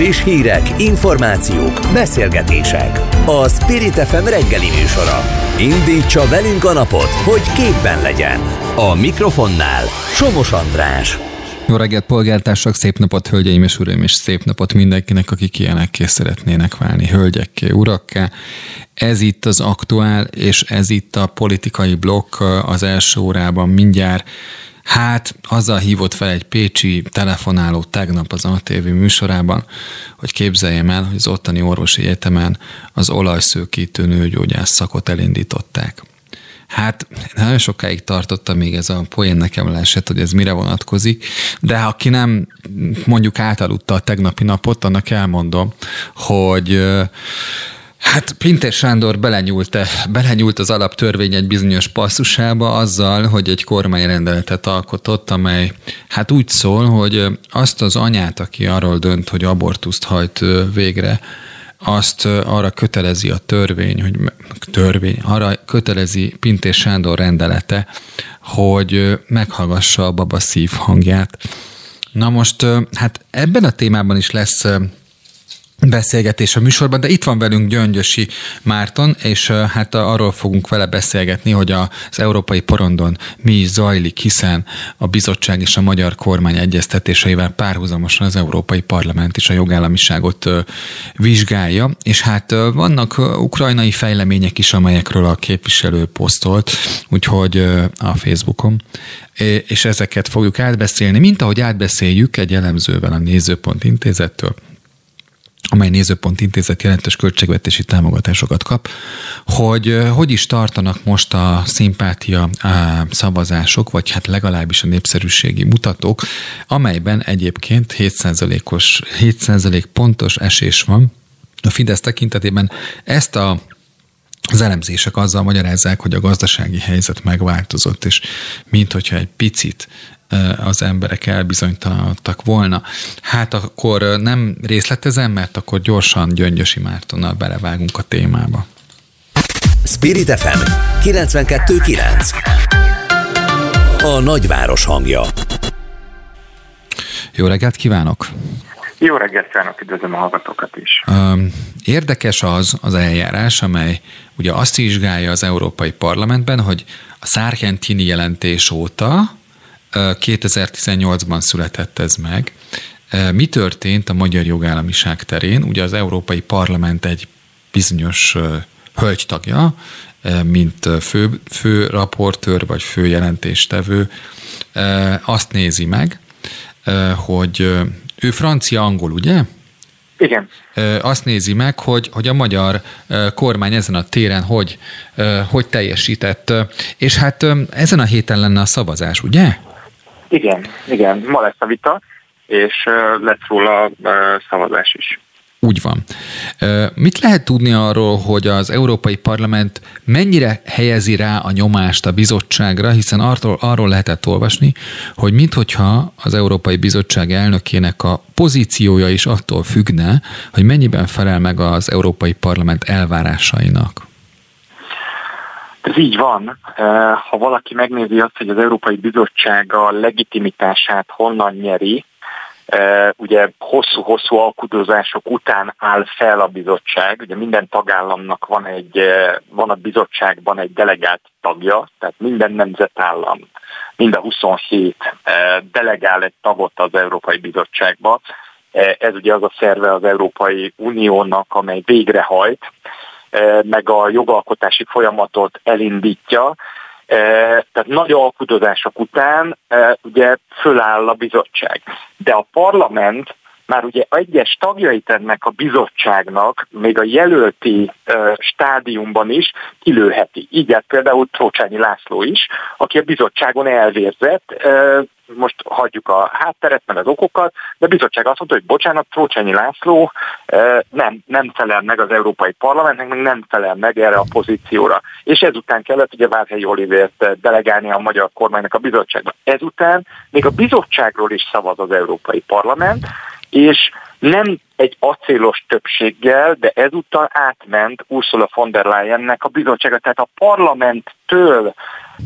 Friss hírek, információk, beszélgetések. A Spirit FM reggeli műsora. Indítsa velünk a napot, hogy képben legyen. A mikrofonnál Somos András. Jó reggelt, polgártársak, szép napot, hölgyeim és uraim, és szép napot mindenkinek, akik ilyenekké szeretnének válni, hölgyekké, urakká. Ez itt az aktuál, és ez itt a politikai blokk az első órában mindjárt Hát, azzal hívott fel egy pécsi telefonáló tegnap az ATV műsorában, hogy képzeljem el, hogy az ottani orvosi egyetemen az olajszőkítő nőgyógyász szakot elindították. Hát nagyon sokáig tartotta még ez a poén nekem leesett, hogy ez mire vonatkozik, de ha aki nem mondjuk átaludta a tegnapi napot, annak elmondom, hogy Hát Pintér Sándor belenyúlt, belenyúlt az alaptörvény egy bizonyos passzusába azzal, hogy egy kormányrendeletet alkotott, amely hát úgy szól, hogy azt az anyát, aki arról dönt, hogy abortuszt hajt végre, azt arra kötelezi a törvény, hogy törvény, arra kötelezi Pintér Sándor rendelete, hogy meghallgassa a baba szív hangját. Na most, hát ebben a témában is lesz beszélgetés a műsorban, de itt van velünk Gyöngyösi Márton, és hát arról fogunk vele beszélgetni, hogy az európai porondon mi is zajlik, hiszen a bizottság és a magyar kormány egyeztetéseivel párhuzamosan az Európai Parlament is a jogállamiságot vizsgálja, és hát vannak ukrajnai fejlemények is, amelyekről a képviselő posztolt, úgyhogy a Facebookon, és ezeket fogjuk átbeszélni, mint ahogy átbeszéljük egy elemzővel a Nézőpont Intézettől, amely Nézőpont Intézet jelentős költségvetési támogatásokat kap, hogy hogy is tartanak most a szimpátia szavazások, vagy hát legalábbis a népszerűségi mutatók, amelyben egyébként 7%-os, 7% pontos esés van. A Fidesz tekintetében ezt a az elemzések azzal magyarázzák, hogy a gazdasági helyzet megváltozott, és mint hogyha egy picit az emberek elbizonytalanodtak volna. Hát akkor nem részletezem, mert akkor gyorsan Gyöngyösi Mártonnal belevágunk a témába. Spirit FM 92.9 A nagyváros hangja Jó reggelt kívánok! Jó reggelt kívánok, üdvözlöm a hallgatókat is. Érdekes az az eljárás, amely ugye azt vizsgálja az Európai Parlamentben, hogy a Szárkentini jelentés óta 2018-ban született ez meg. Mi történt a magyar jogállamiság terén? Ugye az Európai Parlament egy bizonyos hölgytagja, mint fő, fő raportőr vagy fő jelentéstevő, azt nézi meg, hogy ő francia-angol, ugye? Igen. Azt nézi meg, hogy, hogy a magyar kormány ezen a téren hogy, hogy teljesített. És hát ezen a héten lenne a szavazás, ugye? Igen, igen. Ma lesz a vita, és lesz róla szavazás is. Úgy van. Mit lehet tudni arról, hogy az Európai Parlament mennyire helyezi rá a nyomást a bizottságra, hiszen arról, arról lehetett olvasni, hogy minthogyha az Európai Bizottság elnökének a pozíciója is attól függne, hogy mennyiben felel meg az Európai Parlament elvárásainak. Ez így van. Ha valaki megnézi azt, hogy az Európai Bizottság a legitimitását honnan nyeri, ugye hosszú-hosszú alkudozások után áll fel a bizottság, ugye minden tagállamnak van, egy, van a bizottságban egy delegált tagja, tehát minden nemzetállam, mind a 27 delegál egy tagot az Európai Bizottságba. Ez ugye az a szerve az Európai Uniónak, amely végrehajt, meg a jogalkotási folyamatot elindítja, tehát nagy alkudozások után ugye föláll a bizottság. De a parlament már ugye egyes tagjait ennek a bizottságnak, még a jelölti uh, stádiumban is kilőheti. Így például Trócsányi László is, aki a bizottságon elvérzett, most hagyjuk a hátteret, meg az okokat, de a bizottság azt mondta, hogy bocsánat, Trócsányi László nem, nem felel meg az Európai Parlamentnek, meg nem felel meg erre a pozícióra. És ezután kellett ugye Várhelyi Olivért delegálni a magyar kormánynak a bizottságba. Ezután még a bizottságról is szavaz az Európai Parlament, és nem egy acélos többséggel, de ezúttal átment Ursula von der Leyennek a bizottsága. Tehát a parlamenttől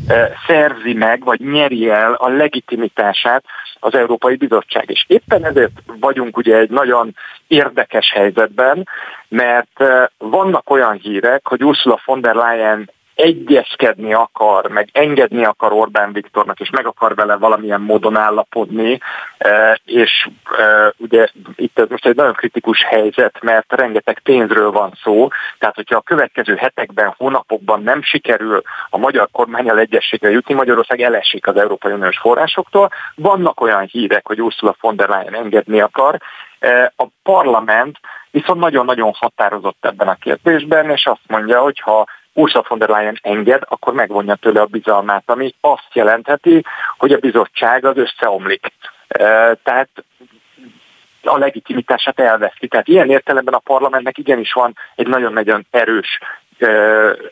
e, szerzi meg, vagy nyeri el a legitimitását az Európai Bizottság. És éppen ezért vagyunk ugye egy nagyon érdekes helyzetben, mert e, vannak olyan hírek, hogy Ursula von der Leyen egyezkedni akar, meg engedni akar Orbán Viktornak, és meg akar vele valamilyen módon állapodni, e, és e, ugye itt ez most egy nagyon kritikus helyzet, mert rengeteg pénzről van szó, tehát hogyha a következő hetekben, hónapokban nem sikerül a magyar kormányal egyességre jutni, Magyarország elesik az Európai Uniós forrásoktól, vannak olyan hírek, hogy Ursula von der Leyen engedni akar, e, a parlament viszont nagyon-nagyon határozott ebben a kérdésben, és azt mondja, hogy ha Ursula von der Leyen enged, akkor megvonja tőle a bizalmát, ami azt jelentheti, hogy a bizottság az összeomlik. Tehát a legitimitását elveszti. Tehát ilyen értelemben a parlamentnek igenis van egy nagyon-nagyon erős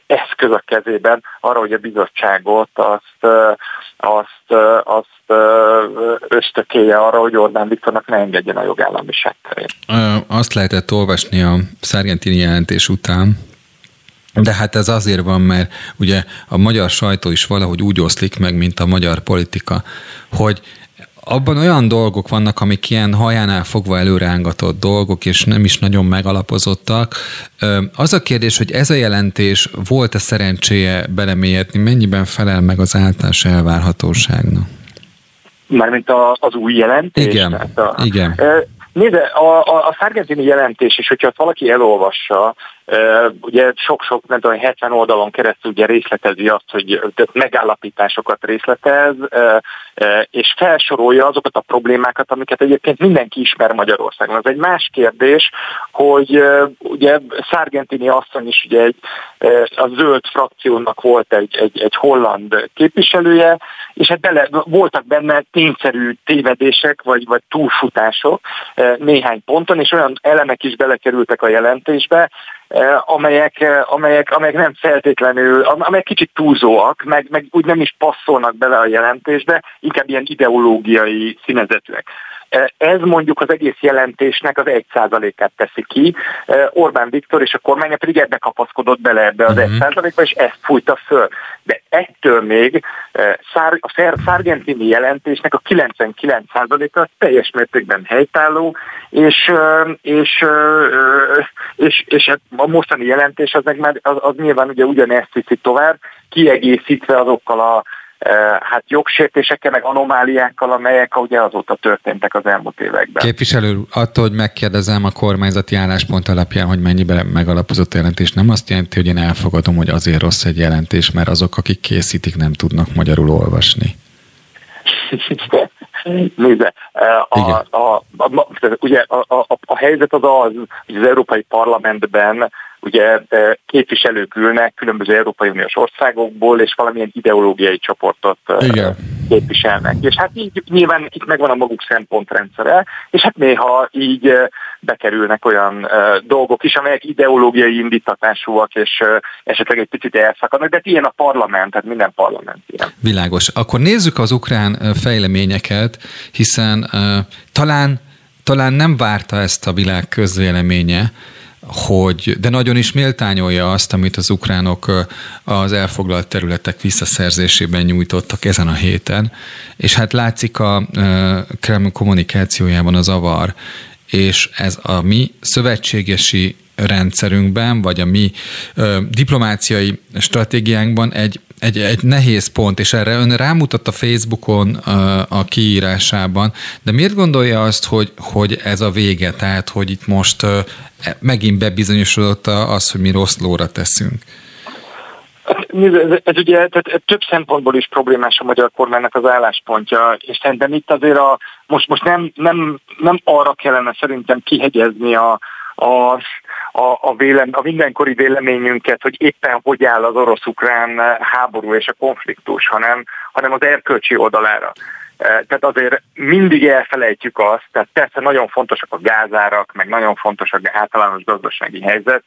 eszköz a kezében arra, hogy a bizottságot azt, azt, azt ösztökéje arra, hogy Orbán Viktornak ne engedjen a jogállamiság terén. Azt lehetett olvasni a Szargentini jelentés után, de hát ez azért van, mert ugye a magyar sajtó is valahogy úgy oszlik meg, mint a magyar politika, hogy abban olyan dolgok vannak, amik ilyen hajánál fogva előrángatott dolgok, és nem is nagyon megalapozottak. Az a kérdés, hogy ez a jelentés volt-e szerencséje belemélyedni, mennyiben felel meg az általános elvárhatóságnak? Mármint az új jelentés? Igen, a, igen. Nézd, a, a, a Sargentini jelentés is, hogyha valaki elolvassa, ugye sok-sok, nem tudom, 70 oldalon keresztül ugye részletezi azt, hogy megállapításokat részletez, és felsorolja azokat a problémákat, amiket egyébként mindenki ismer Magyarországon. Az egy más kérdés, hogy ugye Sargentini asszony is ugye egy, a zöld frakciónak volt egy, egy, egy holland képviselője, és hát bele, voltak benne tényszerű tévedések, vagy, vagy túlfutások néhány ponton, és olyan elemek is belekerültek a jelentésbe, amelyek, amelyek, amelyek nem feltétlenül, amelyek kicsit túlzóak, meg, meg úgy nem is passzolnak bele a jelentésbe, inkább ilyen ideológiai színezetűek. Ez mondjuk az egész jelentésnek az egy százalékát teszi ki. Orbán Viktor és a kormánya pedig ebbe kapaszkodott bele ebbe az uh-huh. százalékba, és ezt fújta föl. De ettől még a Sargentini jelentésnek a 99 százaléka teljes mértékben helytálló, és, és, és, és hát a mostani jelentés az meg már az, az nyilván ugye ugyanezt viszi tovább, kiegészítve azokkal a hát jogsértésekkel, meg anomáliákkal, amelyek ugye azóta történtek az elmúlt években. Képviselő, attól, hogy megkérdezem a kormányzati álláspont alapján, hogy mennyiben megalapozott jelentés, nem azt jelenti, hogy én elfogadom, hogy azért rossz egy jelentés, mert azok, akik készítik, nem tudnak magyarul olvasni. Nézze, a, a, a, a, ugye a, a, a helyzet az az, hogy az Európai Parlamentben ugye képviselők ülnek különböző Európai Uniós országokból, és valamilyen ideológiai csoportot Igen. képviselnek. És hát így nyilván itt megvan a maguk szempontrendszere, és hát néha így bekerülnek olyan dolgok is, amelyek ideológiai indítatásúak, és esetleg egy picit elszakadnak, de hát ilyen a parlament, tehát minden parlament ilyen. Világos. Akkor nézzük az ukrán fejleményeket, hiszen talán talán nem várta ezt a világ közvéleménye, hogy, de nagyon is méltányolja azt, amit az ukránok az elfoglalt területek visszaszerzésében nyújtottak ezen a héten, és hát látszik a Kreml kommunikációjában az avar, és ez a mi szövetségesi rendszerünkben, vagy a mi ö, diplomáciai stratégiánkban egy, egy, egy nehéz pont, és erre ön rámutat a Facebookon ö, a kiírásában, de miért gondolja azt, hogy, hogy ez a vége, tehát hogy itt most ö, megint bebizonyosodott az, hogy mi rossz lóra teszünk? Ez, ez ugye tehát több szempontból is problémás a magyar kormánynak az álláspontja, és szerintem itt azért a, most, most nem, nem, nem arra kellene szerintem kihegyezni a, a, a, a, vélem, a mindenkori véleményünket, hogy éppen hogy áll az orosz-ukrán háború és a konfliktus, hanem, hanem az erkölcsi oldalára. E, tehát azért mindig elfelejtjük azt, tehát persze nagyon fontosak a gázárak, meg nagyon fontos az általános gazdasági helyzet,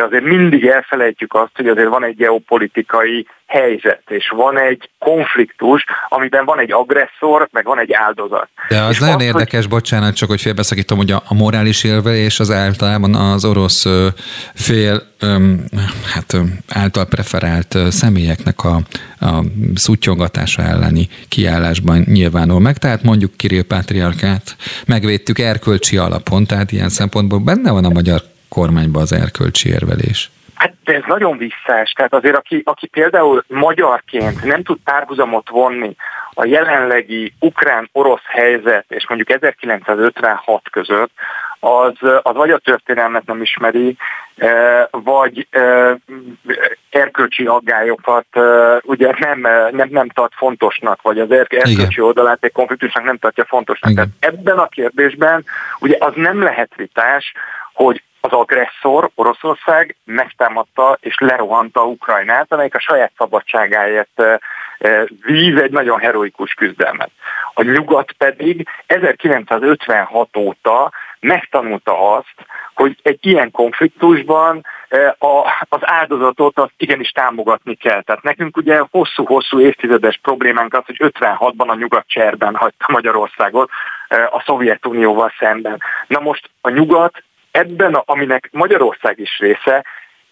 de azért mindig elfelejtjük azt, hogy azért van egy geopolitikai helyzet, és van egy konfliktus, amiben van egy agresszor, meg van egy áldozat. De az és nagyon az, érdekes, hogy... bocsánat, csak hogy félbeszakítom, hogy a, a morális élve és az általában az orosz fél hát, által preferált személyeknek a, a szutyongatása elleni kiállásban nyilvánul meg. Tehát mondjuk Kirill Pátriarkát megvédtük erkölcsi alapon, tehát ilyen szempontból benne van a magyar kormányban az erkölcsi érvelés. Hát de ez nagyon visszás. Tehát azért, aki, aki például magyarként nem tud párhuzamot vonni a jelenlegi ukrán-orosz helyzet és mondjuk 1956 között, az, az vagy a történelmet nem ismeri, e, vagy e, erkölcsi aggályokat e, ugye nem, nem, nem tart fontosnak, vagy az erkölcsi Igen. oldalát egy konfliktusnak nem tartja fontosnak. Igen. Tehát ebben a kérdésben ugye az nem lehet vitás, hogy az agresszor, Oroszország megtámadta és lerohanta Ukrajnát, amelyik a saját szabadságáért víz egy nagyon heroikus küzdelmet. A nyugat pedig 1956 óta megtanulta azt, hogy egy ilyen konfliktusban az áldozatot azt igenis támogatni kell. Tehát nekünk ugye hosszú-hosszú évtizedes problémánk az, hogy 56-ban a nyugat cserben hagyta Magyarországot a Szovjetunióval szemben. Na most a nyugat ebben, a, aminek Magyarország is része,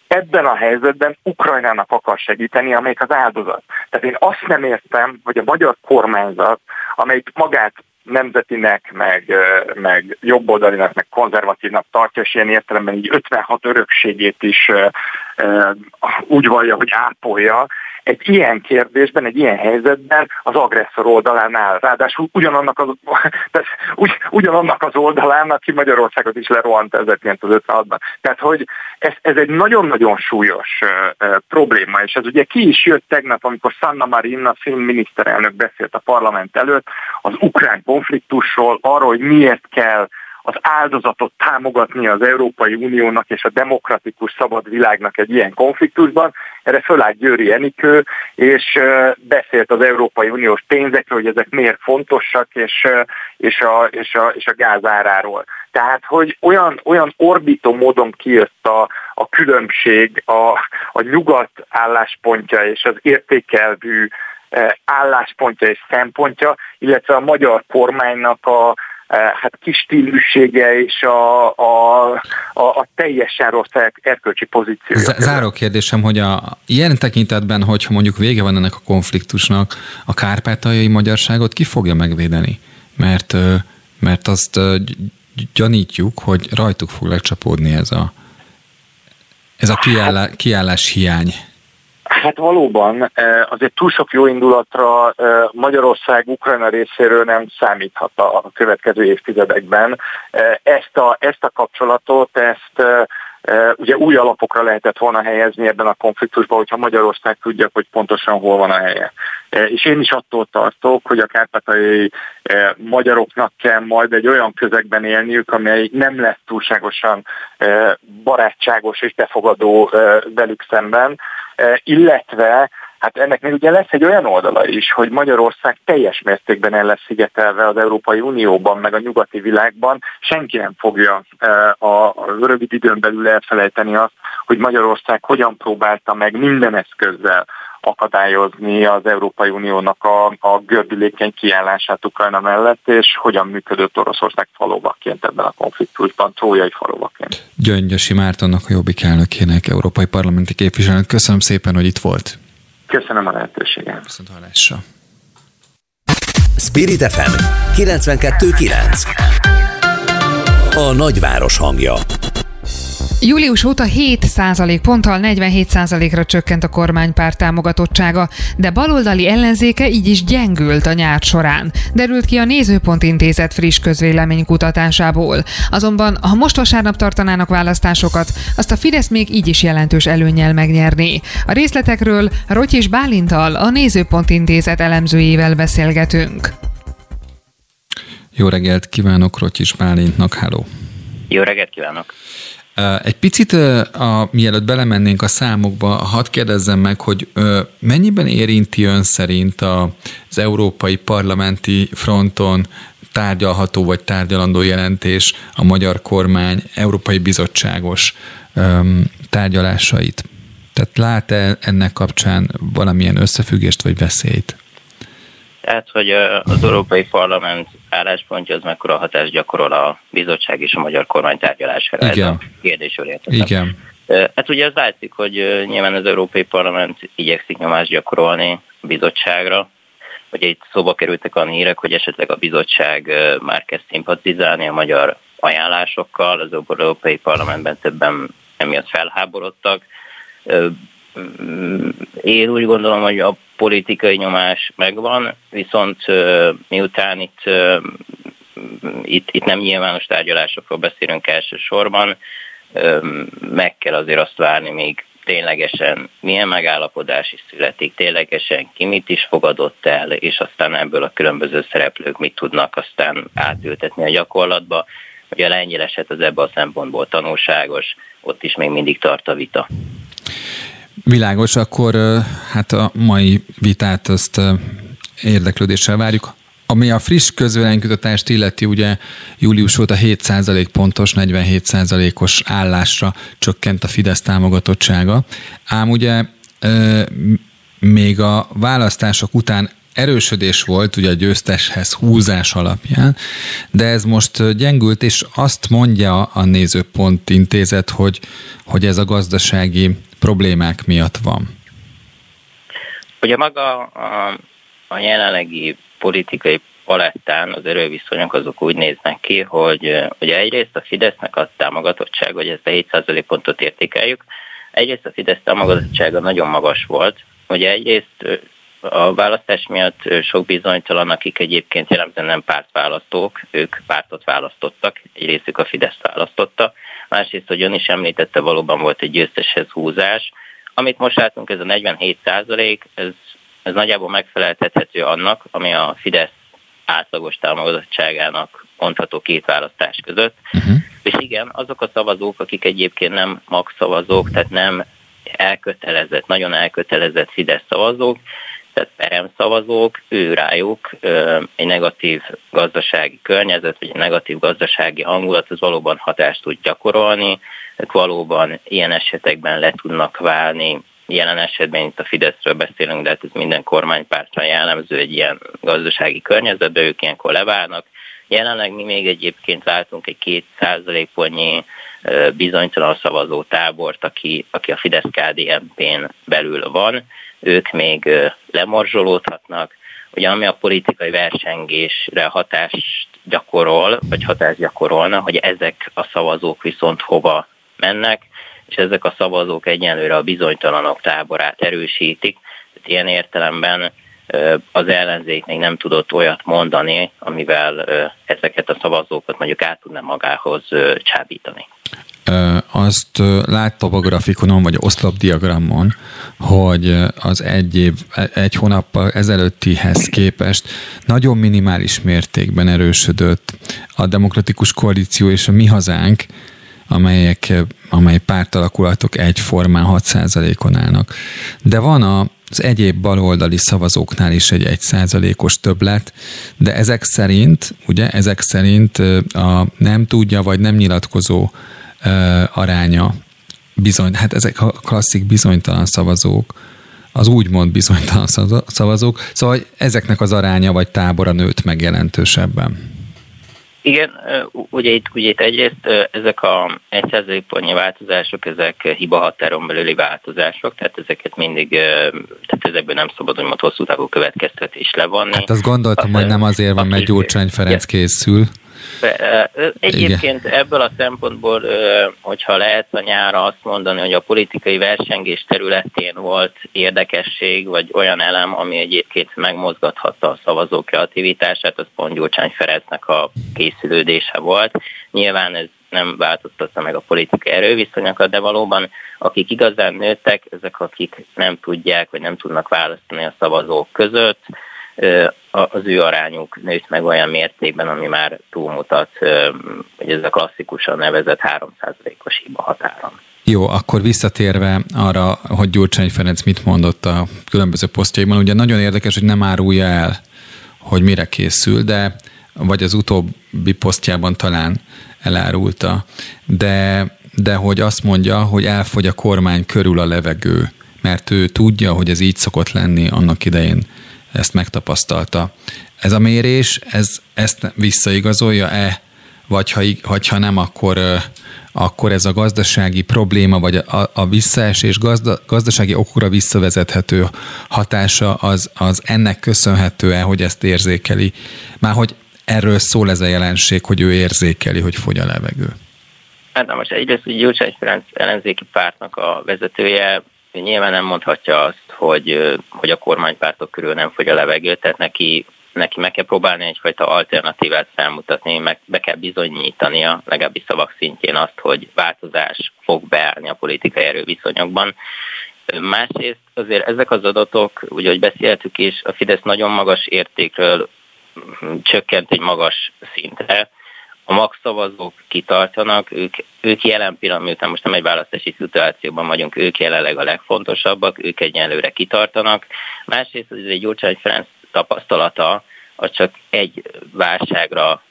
ebben a helyzetben Ukrajnának akar segíteni, amelyik az áldozat. Tehát én azt nem értem, hogy a magyar kormányzat, amelyik magát nemzetinek, meg, meg jobboldalinak, meg konzervatívnak tartja, és ilyen értelemben így 56 örökségét is úgy vallja, hogy ápolja, egy ilyen kérdésben, egy ilyen helyzetben az agresszor oldalán áll. Ráadásul ugyanannak az, tehát ugy, ugyanannak az oldalán, aki Magyarországot is lerohant 1956-ban. Tehát, hogy ez, ez egy nagyon-nagyon súlyos uh, probléma, és ez ugye ki is jött tegnap, amikor Sanna Marin, a miniszterelnök beszélt a parlament előtt az ukrán konfliktusról, arról, hogy miért kell az áldozatot támogatni az Európai Uniónak és a demokratikus szabad világnak egy ilyen konfliktusban. Erre fölállt Győri Enikő, és beszélt az Európai Uniós pénzekről, hogy ezek miért fontosak, és, és, a, és, a, és a gázáráról. Tehát, hogy olyan, olyan orbító módon kijött a, a különbség a, a nyugat álláspontja és az értékelvű álláspontja és szempontja, illetve a magyar kormánynak a, Eh, hát kis stílűsége és a, a, a, a teljesen rossz erkölcsi pozíció. Záró kérdésem, hogy a ilyen tekintetben, hogyha mondjuk vége van ennek a konfliktusnak, a kárpátaljai magyarságot ki fogja megvédeni? Mert, mert azt gyanítjuk, hogy rajtuk fog lecsapódni ez a, ez a kiállás, kiállás hiány. Hát valóban, e, azért túl sok jó indulatra e, Magyarország Ukrajna részéről nem számíthat a következő évtizedekben. E, ezt a, ezt a kapcsolatot, ezt Ugye új alapokra lehetett volna helyezni ebben a konfliktusban, hogyha Magyarország tudja, hogy pontosan hol van a helye. És én is attól tartok, hogy a kárpátai magyaroknak kell majd egy olyan közegben élniük, amely nem lesz túlságosan barátságos és befogadó velük szemben, illetve Hát ennek még ugye lesz egy olyan oldala is, hogy Magyarország teljes mértékben el lesz szigetelve az Európai Unióban, meg a nyugati világban. Senki nem fogja a rövid időn belül elfelejteni azt, hogy Magyarország hogyan próbálta meg minden eszközzel akadályozni az Európai Uniónak a, a görbülékeny kiállását Ukrajna mellett, és hogyan működött Oroszország falovaként ebben a konfliktusban, trójai falovaként. Gyöngyösi Mártonnak, a Jobbik elnökének, Európai Parlamenti képviselőnek. Köszönöm szépen, hogy itt volt. Köszönöm a lehetőséget. Viszont hallásra. Spirit FM 92.9 A nagyváros hangja Július óta 7% ponttal 47 ra csökkent a kormánypárt támogatottsága, de baloldali ellenzéke így is gyengült a nyár során. Derült ki a Nézőpont Intézet friss közvéleménykutatásából. Azonban, ha most vasárnap tartanának választásokat, azt a Fidesz még így is jelentős előnyel megnyerné. A részletekről Rotyis Bálintal, a Nézőpont Intézet elemzőjével beszélgetünk. Jó reggelt kívánok Rotyis Bálintnak, háló! Jó reggelt kívánok! Egy picit, a, mielőtt belemennénk a számokba, hadd kérdezzem meg, hogy mennyiben érinti ön szerint az európai parlamenti fronton tárgyalható vagy tárgyalandó jelentés a magyar kormány Európai Bizottságos tárgyalásait. Tehát lát-e ennek kapcsán valamilyen összefüggést vagy veszélyt? Tehát, hogy az Európai Parlament álláspontja az mekkora hatást gyakorol a bizottság és a magyar kormány tárgyalására. Igen. Ez a kérdésről Igen. Hát ugye az látszik, hogy nyilván az Európai Parlament igyekszik nyomást gyakorolni a bizottságra. Ugye itt szóba kerültek a hírek, hogy esetleg a bizottság már kezd szimpatizálni a magyar ajánlásokkal, az Európai Parlamentben többen emiatt felháborodtak. Én úgy gondolom, hogy a politikai nyomás megvan, viszont miután itt, itt, itt nem nyilvános tárgyalásokról beszélünk elsősorban, meg kell azért azt várni, még ténylegesen milyen megállapodás is születik, ténylegesen ki mit is fogadott el, és aztán ebből a különböző szereplők mit tudnak aztán átültetni a gyakorlatba. Ugye a lengyel eset az ebben a szempontból tanulságos, ott is még mindig tart a vita. Világos, akkor hát a mai vitát azt érdeklődéssel várjuk. Ami a friss közvéleménykutatást illeti, ugye július óta 7% pontos, 47%-os állásra csökkent a Fidesz támogatottsága. Ám ugye még a választások után erősödés volt ugye a győzteshez húzás alapján, de ez most gyengült, és azt mondja a Nézőpont intézet, hogy, hogy ez a gazdasági problémák miatt van. Ugye maga a, a jelenlegi politikai palettán az erőviszonyok azok úgy néznek ki, hogy ugye egyrészt a Fidesznek a támogatottság, hogy ezt a 7% pontot értékeljük, egyrészt a Fidesz támogatottsága nagyon magas volt, ugye egyrészt a választás miatt sok bizonytalan, akik egyébként jellemzően nem pártválasztók, ők pártot választottak, egy részük a Fidesz választotta. Másrészt, hogy ön is említette, valóban volt egy győzteshez húzás. Amit most látunk, ez a 47 százalék, ez, ez nagyjából megfeleltethető annak, ami a Fidesz átlagos támogatottságának mondható két választás között. Uh-huh. És igen, azok a szavazók, akik egyébként nem magszavazók, tehát nem elkötelezett, nagyon elkötelezett Fidesz szavazók, tehát peremszavazók, ő rájuk egy negatív gazdasági környezet, vagy egy negatív gazdasági hangulat, az valóban hatást tud gyakorolni, ők valóban ilyen esetekben le tudnak válni, jelen esetben itt a Fideszről beszélünk, de hát ez minden kormánypártra jellemző egy ilyen gazdasági környezetben, ők ilyenkor leválnak. Jelenleg mi még egyébként látunk egy két százalékponnyi bizonytalan szavazó tábort, aki, aki a fidesz kdmp n belül van, ők még lemorzsolódhatnak, ugye ami a politikai versengésre hatást gyakorol, vagy hatást gyakorolna, hogy ezek a szavazók viszont hova mennek, és ezek a szavazók egyenlőre a bizonytalanok táborát erősítik. Tehát ilyen értelemben az ellenzék még nem tudott olyat mondani, amivel ezeket a szavazókat mondjuk át tudna magához csábítani azt látta a grafikonon, vagy oszlopdiagramon, hogy az egy év, egy hónappal ezelőttihez képest nagyon minimális mértékben erősödött a demokratikus koalíció és a mi hazánk, amelyek, amely pártalakulatok egyformán 6%-on állnak. De van a, az egyéb baloldali szavazóknál is egy 1%-os többlet, de ezek szerint, ugye, ezek szerint a nem tudja vagy nem nyilatkozó aránya bizony, hát ezek a klasszik bizonytalan szavazók, az úgymond bizonytalan szavazók, szóval ezeknek az aránya vagy tábora nőtt meg jelentősebben. Igen, ugye itt, ugye itt egyrészt ezek a 1 pontnyi változások, ezek hiba határon belüli változások, tehát ezeket mindig, tehát ezekből nem szabad, hogy hosszú távú következtetés levonni. Hát azt gondoltam, hogy nem azért van, mert Gyurcsány Ferenc készül. Egyébként Igen. ebből a szempontból, hogyha lehet a nyára azt mondani, hogy a politikai versengés területén volt érdekesség, vagy olyan elem, ami egyébként megmozgathatta a szavazó kreativitását, az pont Gyurcsány Ferencnek a készülődése volt. Nyilván ez nem változtatta meg a politikai erőviszonyokat, de valóban akik igazán nőttek, ezek akik nem tudják, vagy nem tudnak választani a szavazók között, az ő arányuk nőtt meg olyan mértékben, ami már túlmutat, hogy ez a klasszikusan nevezett 3%-os hiba határon. Jó, akkor visszatérve arra, hogy Gyurcsány Ferenc mit mondott a különböző posztjaiban, ugye nagyon érdekes, hogy nem árulja el, hogy mire készül, de vagy az utóbbi posztjában talán elárulta, de de hogy azt mondja, hogy elfogy a kormány körül a levegő, mert ő tudja, hogy ez így szokott lenni annak idején, ezt megtapasztalta. Ez a mérés, ez, ezt visszaigazolja-e, vagy ha, vagy ha nem, akkor, akkor ez a gazdasági probléma, vagy a, a visszaesés gazda, gazdasági okokra visszavezethető hatása az, az ennek köszönhető-e, hogy ezt érzékeli. Már hogy erről szól ez a jelenség, hogy ő érzékeli, hogy fogy a levegő. Hát na most egyrészt, hogy Gyurcsány Ferenc ellenzéki pártnak a vezetője nyilván nem mondhatja azt, hogy, hogy a kormánypártok körül nem fogy a levegő, tehát neki neki meg kell próbálni egyfajta alternatívát felmutatni, meg be kell bizonyítania, legalábbis szavak szintjén azt, hogy változás fog beállni a politikai erőviszonyokban. Másrészt azért ezek az adatok, ugye, hogy beszéltük is, a Fidesz nagyon magas értékről csökkent egy magas szintre, a magszavazók kitartanak, ők, ők jelen pillanatban, miután most nem egy választási szituációban vagyunk, ők jelenleg a legfontosabbak, ők egyenlőre kitartanak. Másrészt az egy Gyurcsány Ferenc tapasztalata, az csak egy válságra,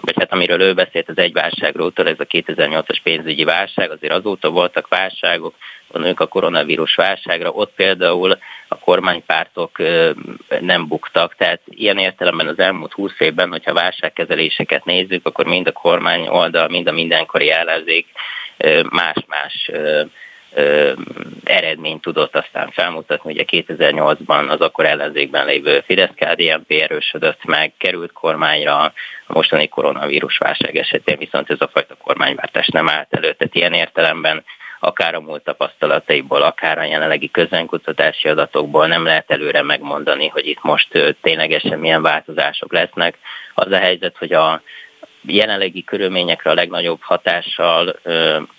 vagy hát amiről ő beszélt, az egy válságra utal, ez a 2008-as pénzügyi válság, azért azóta voltak válságok, ők a koronavírus válságra, ott például a kormánypártok nem buktak, tehát ilyen értelemben az elmúlt 20 évben, hogyha válságkezeléseket nézzük, akkor mind a kormány oldal, mind a mindenkori ellenzék más-más eredményt tudott aztán felmutatni. Ugye 2008-ban az akkor ellenzékben lévő Fidesz-KDNP erősödött meg, került kormányra, a mostani koronavírus válság esetén viszont ez a fajta kormányváltás nem állt elő. Tehát ilyen értelemben akár a múlt tapasztalataiból, akár a jelenlegi közönkutatási adatokból nem lehet előre megmondani, hogy itt most ténylegesen milyen változások lesznek. Az a helyzet, hogy a jelenlegi körülményekre a legnagyobb hatással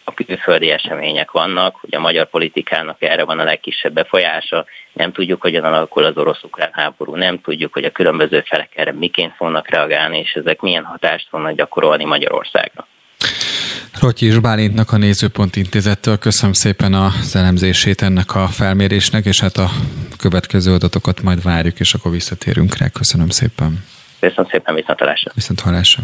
a külföldi események vannak, ugye a magyar politikának erre van a legkisebb befolyása, nem tudjuk, hogyan alakul az orosz-ukrán háború, nem tudjuk, hogy a különböző felek erre miként fognak reagálni, és ezek milyen hatást fognak gyakorolni Magyarországra. Rotyi Bálintnak a Nézőpont Intézettől köszönöm szépen az elemzését ennek a felmérésnek, és hát a következő adatokat majd várjuk, és akkor visszatérünk rá. Köszönöm szépen. Köszönöm szépen, viszont hallásra. Viszont hallásra.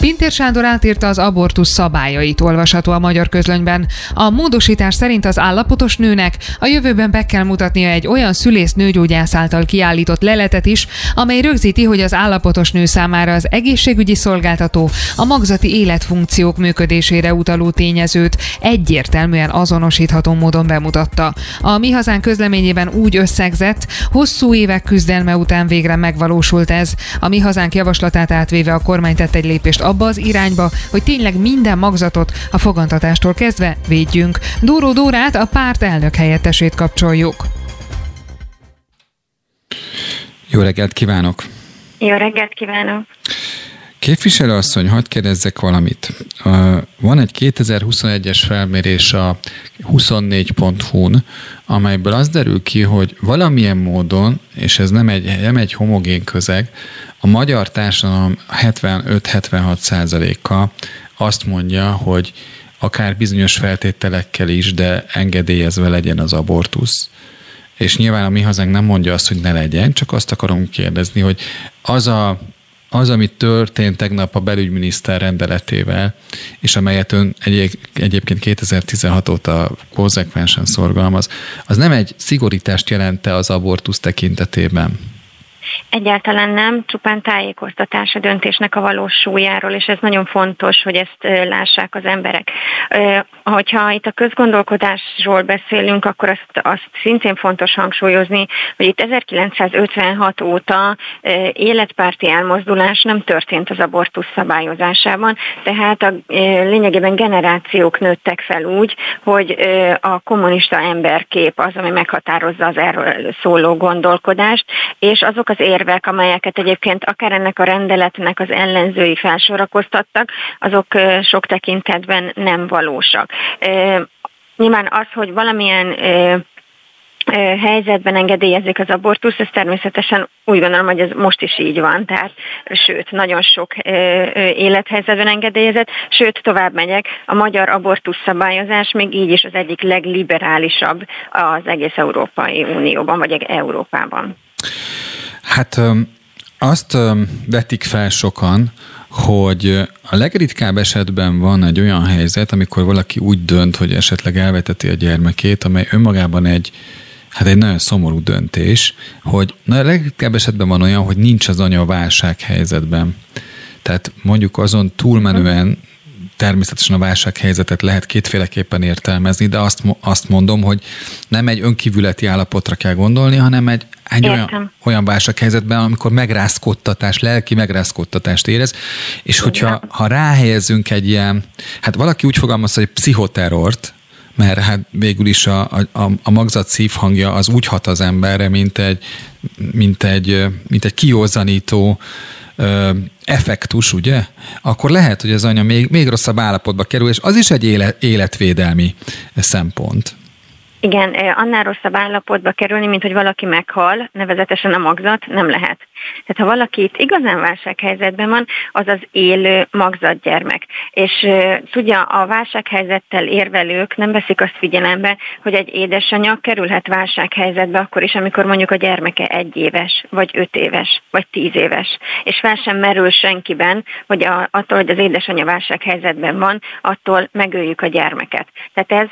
Pintér Sándor átírta az abortusz szabályait, olvasható a magyar közlönyben. A módosítás szerint az állapotos nőnek a jövőben be kell mutatnia egy olyan szülész nőgyógyász által kiállított leletet is, amely rögzíti, hogy az állapotos nő számára az egészségügyi szolgáltató a magzati életfunkciók működésére utaló tényezőt egyértelműen azonosítható módon bemutatta. A Mi Hazán közleményében úgy összegzett, hosszú évek küzdelme után végre megvalósult ez. A Mi Hazánk javaslatát átvéve a kormány tett egy lépést abba az irányba, hogy tényleg minden magzatot a fogantatástól kezdve védjünk. Dóró Dórát a párt elnök helyettesét kapcsoljuk. Jó reggelt kívánok! Jó reggelt kívánok! Képviselő asszony, hadd kérdezzek valamit. Van egy 2021-es felmérés a 24.hu-n, amelyből az derül ki, hogy valamilyen módon, és ez nem egy, nem egy homogén közeg, a magyar társadalom 75-76 százaléka azt mondja, hogy akár bizonyos feltételekkel is, de engedélyezve legyen az abortusz. És nyilván a mi hazánk nem mondja azt, hogy ne legyen, csak azt akarom kérdezni, hogy az a az, amit történt tegnap a belügyminiszter rendeletével, és amelyet ön egyéb, egyébként 2016 óta konzekvensen szorgalmaz, az nem egy szigorítást jelente az abortusz tekintetében? Egyáltalán nem, csupán tájékoztatás a döntésnek a valós súlyáról, és ez nagyon fontos, hogy ezt lássák az emberek. Hogyha itt a közgondolkodásról beszélünk, akkor azt, azt szintén fontos hangsúlyozni, hogy itt 1956 óta életpárti elmozdulás nem történt az abortusz szabályozásában, tehát a, lényegében generációk nőttek fel úgy, hogy a kommunista emberkép az, ami meghatározza az erről szóló gondolkodást, és azok az érvek, amelyeket egyébként akár ennek a rendeletnek az ellenzői felsorakoztattak, azok sok tekintetben nem valósak. Nyilván az, hogy valamilyen helyzetben engedélyezik az abortusz, ez természetesen úgy gondolom, hogy ez most is így van, tehát sőt, nagyon sok élethelyzetben engedélyezett, sőt, tovább megyek, a magyar abortusz szabályozás még így is az egyik legliberálisabb az egész Európai Unióban, vagy Európában. Hát azt vetik fel sokan, hogy a legritkább esetben van egy olyan helyzet, amikor valaki úgy dönt, hogy esetleg elveteti a gyermekét, amely önmagában egy hát egy nagyon szomorú döntés, hogy na, a legritkább esetben van olyan, hogy nincs az anya a válsághelyzetben. Tehát mondjuk azon túlmenően természetesen a válsághelyzetet lehet kétféleképpen értelmezni, de azt, azt mondom, hogy nem egy önkívületi állapotra kell gondolni, hanem egy, egy olyan, olyan válsághelyzetben, amikor megrázkodtatás, lelki megrázkodtatást érez, és hogyha ha ráhelyezünk egy ilyen, hát valaki úgy fogalmaz, hogy pszichoterrort, mert hát végül is a, a, a magzat szívhangja az úgy hat az emberre, mint egy, mint egy, mint egy kiózanító ö, effektus, ugye? Akkor lehet, hogy az anya még, még rosszabb állapotba kerül, és az is egy élet, életvédelmi szempont. Igen, annál rosszabb állapotba kerülni, mint hogy valaki meghal, nevezetesen a magzat, nem lehet. Tehát ha valaki itt igazán válsághelyzetben van, az az élő magzatgyermek. És tudja, a válsághelyzettel érvelők nem veszik azt figyelembe, hogy egy édesanyag kerülhet válsághelyzetbe akkor is, amikor mondjuk a gyermeke egy éves, vagy öt éves, vagy tíz éves. És fel sem merül senkiben, hogy a, attól, hogy az édesanyja válsághelyzetben van, attól megöljük a gyermeket. Tehát ez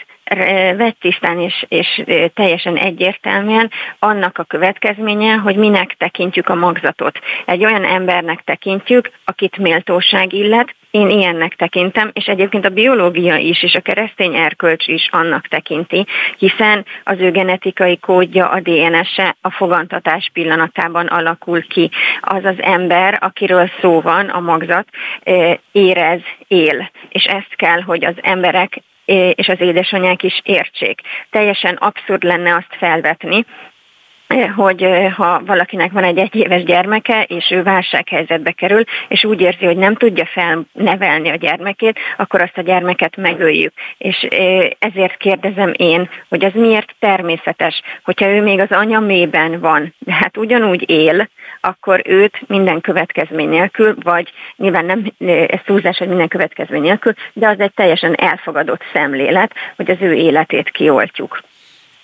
vettisztán és, és teljesen egyértelműen annak a következménye, hogy minek tekintjük a magzatot. Egy olyan embernek tekintjük, akit méltóság illet, én ilyennek tekintem, és egyébként a biológia is, és a keresztény erkölcs is annak tekinti, hiszen az ő genetikai kódja, a DNS-e a fogantatás pillanatában alakul ki. Az az ember, akiről szó van, a magzat, érez, él. És ezt kell, hogy az emberek és az édesanyák is értsék. Teljesen abszurd lenne azt felvetni, hogy ha valakinek van egy egyéves gyermeke, és ő válsághelyzetbe kerül, és úgy érzi, hogy nem tudja felnevelni a gyermekét, akkor azt a gyermeket megöljük. És ezért kérdezem én, hogy az miért természetes, hogyha ő még az anya mélyben van, de hát ugyanúgy él, akkor őt minden következmény nélkül, vagy nyilván nem ez túlzás, hogy minden következmény nélkül, de az egy teljesen elfogadott szemlélet, hogy az ő életét kioltjuk.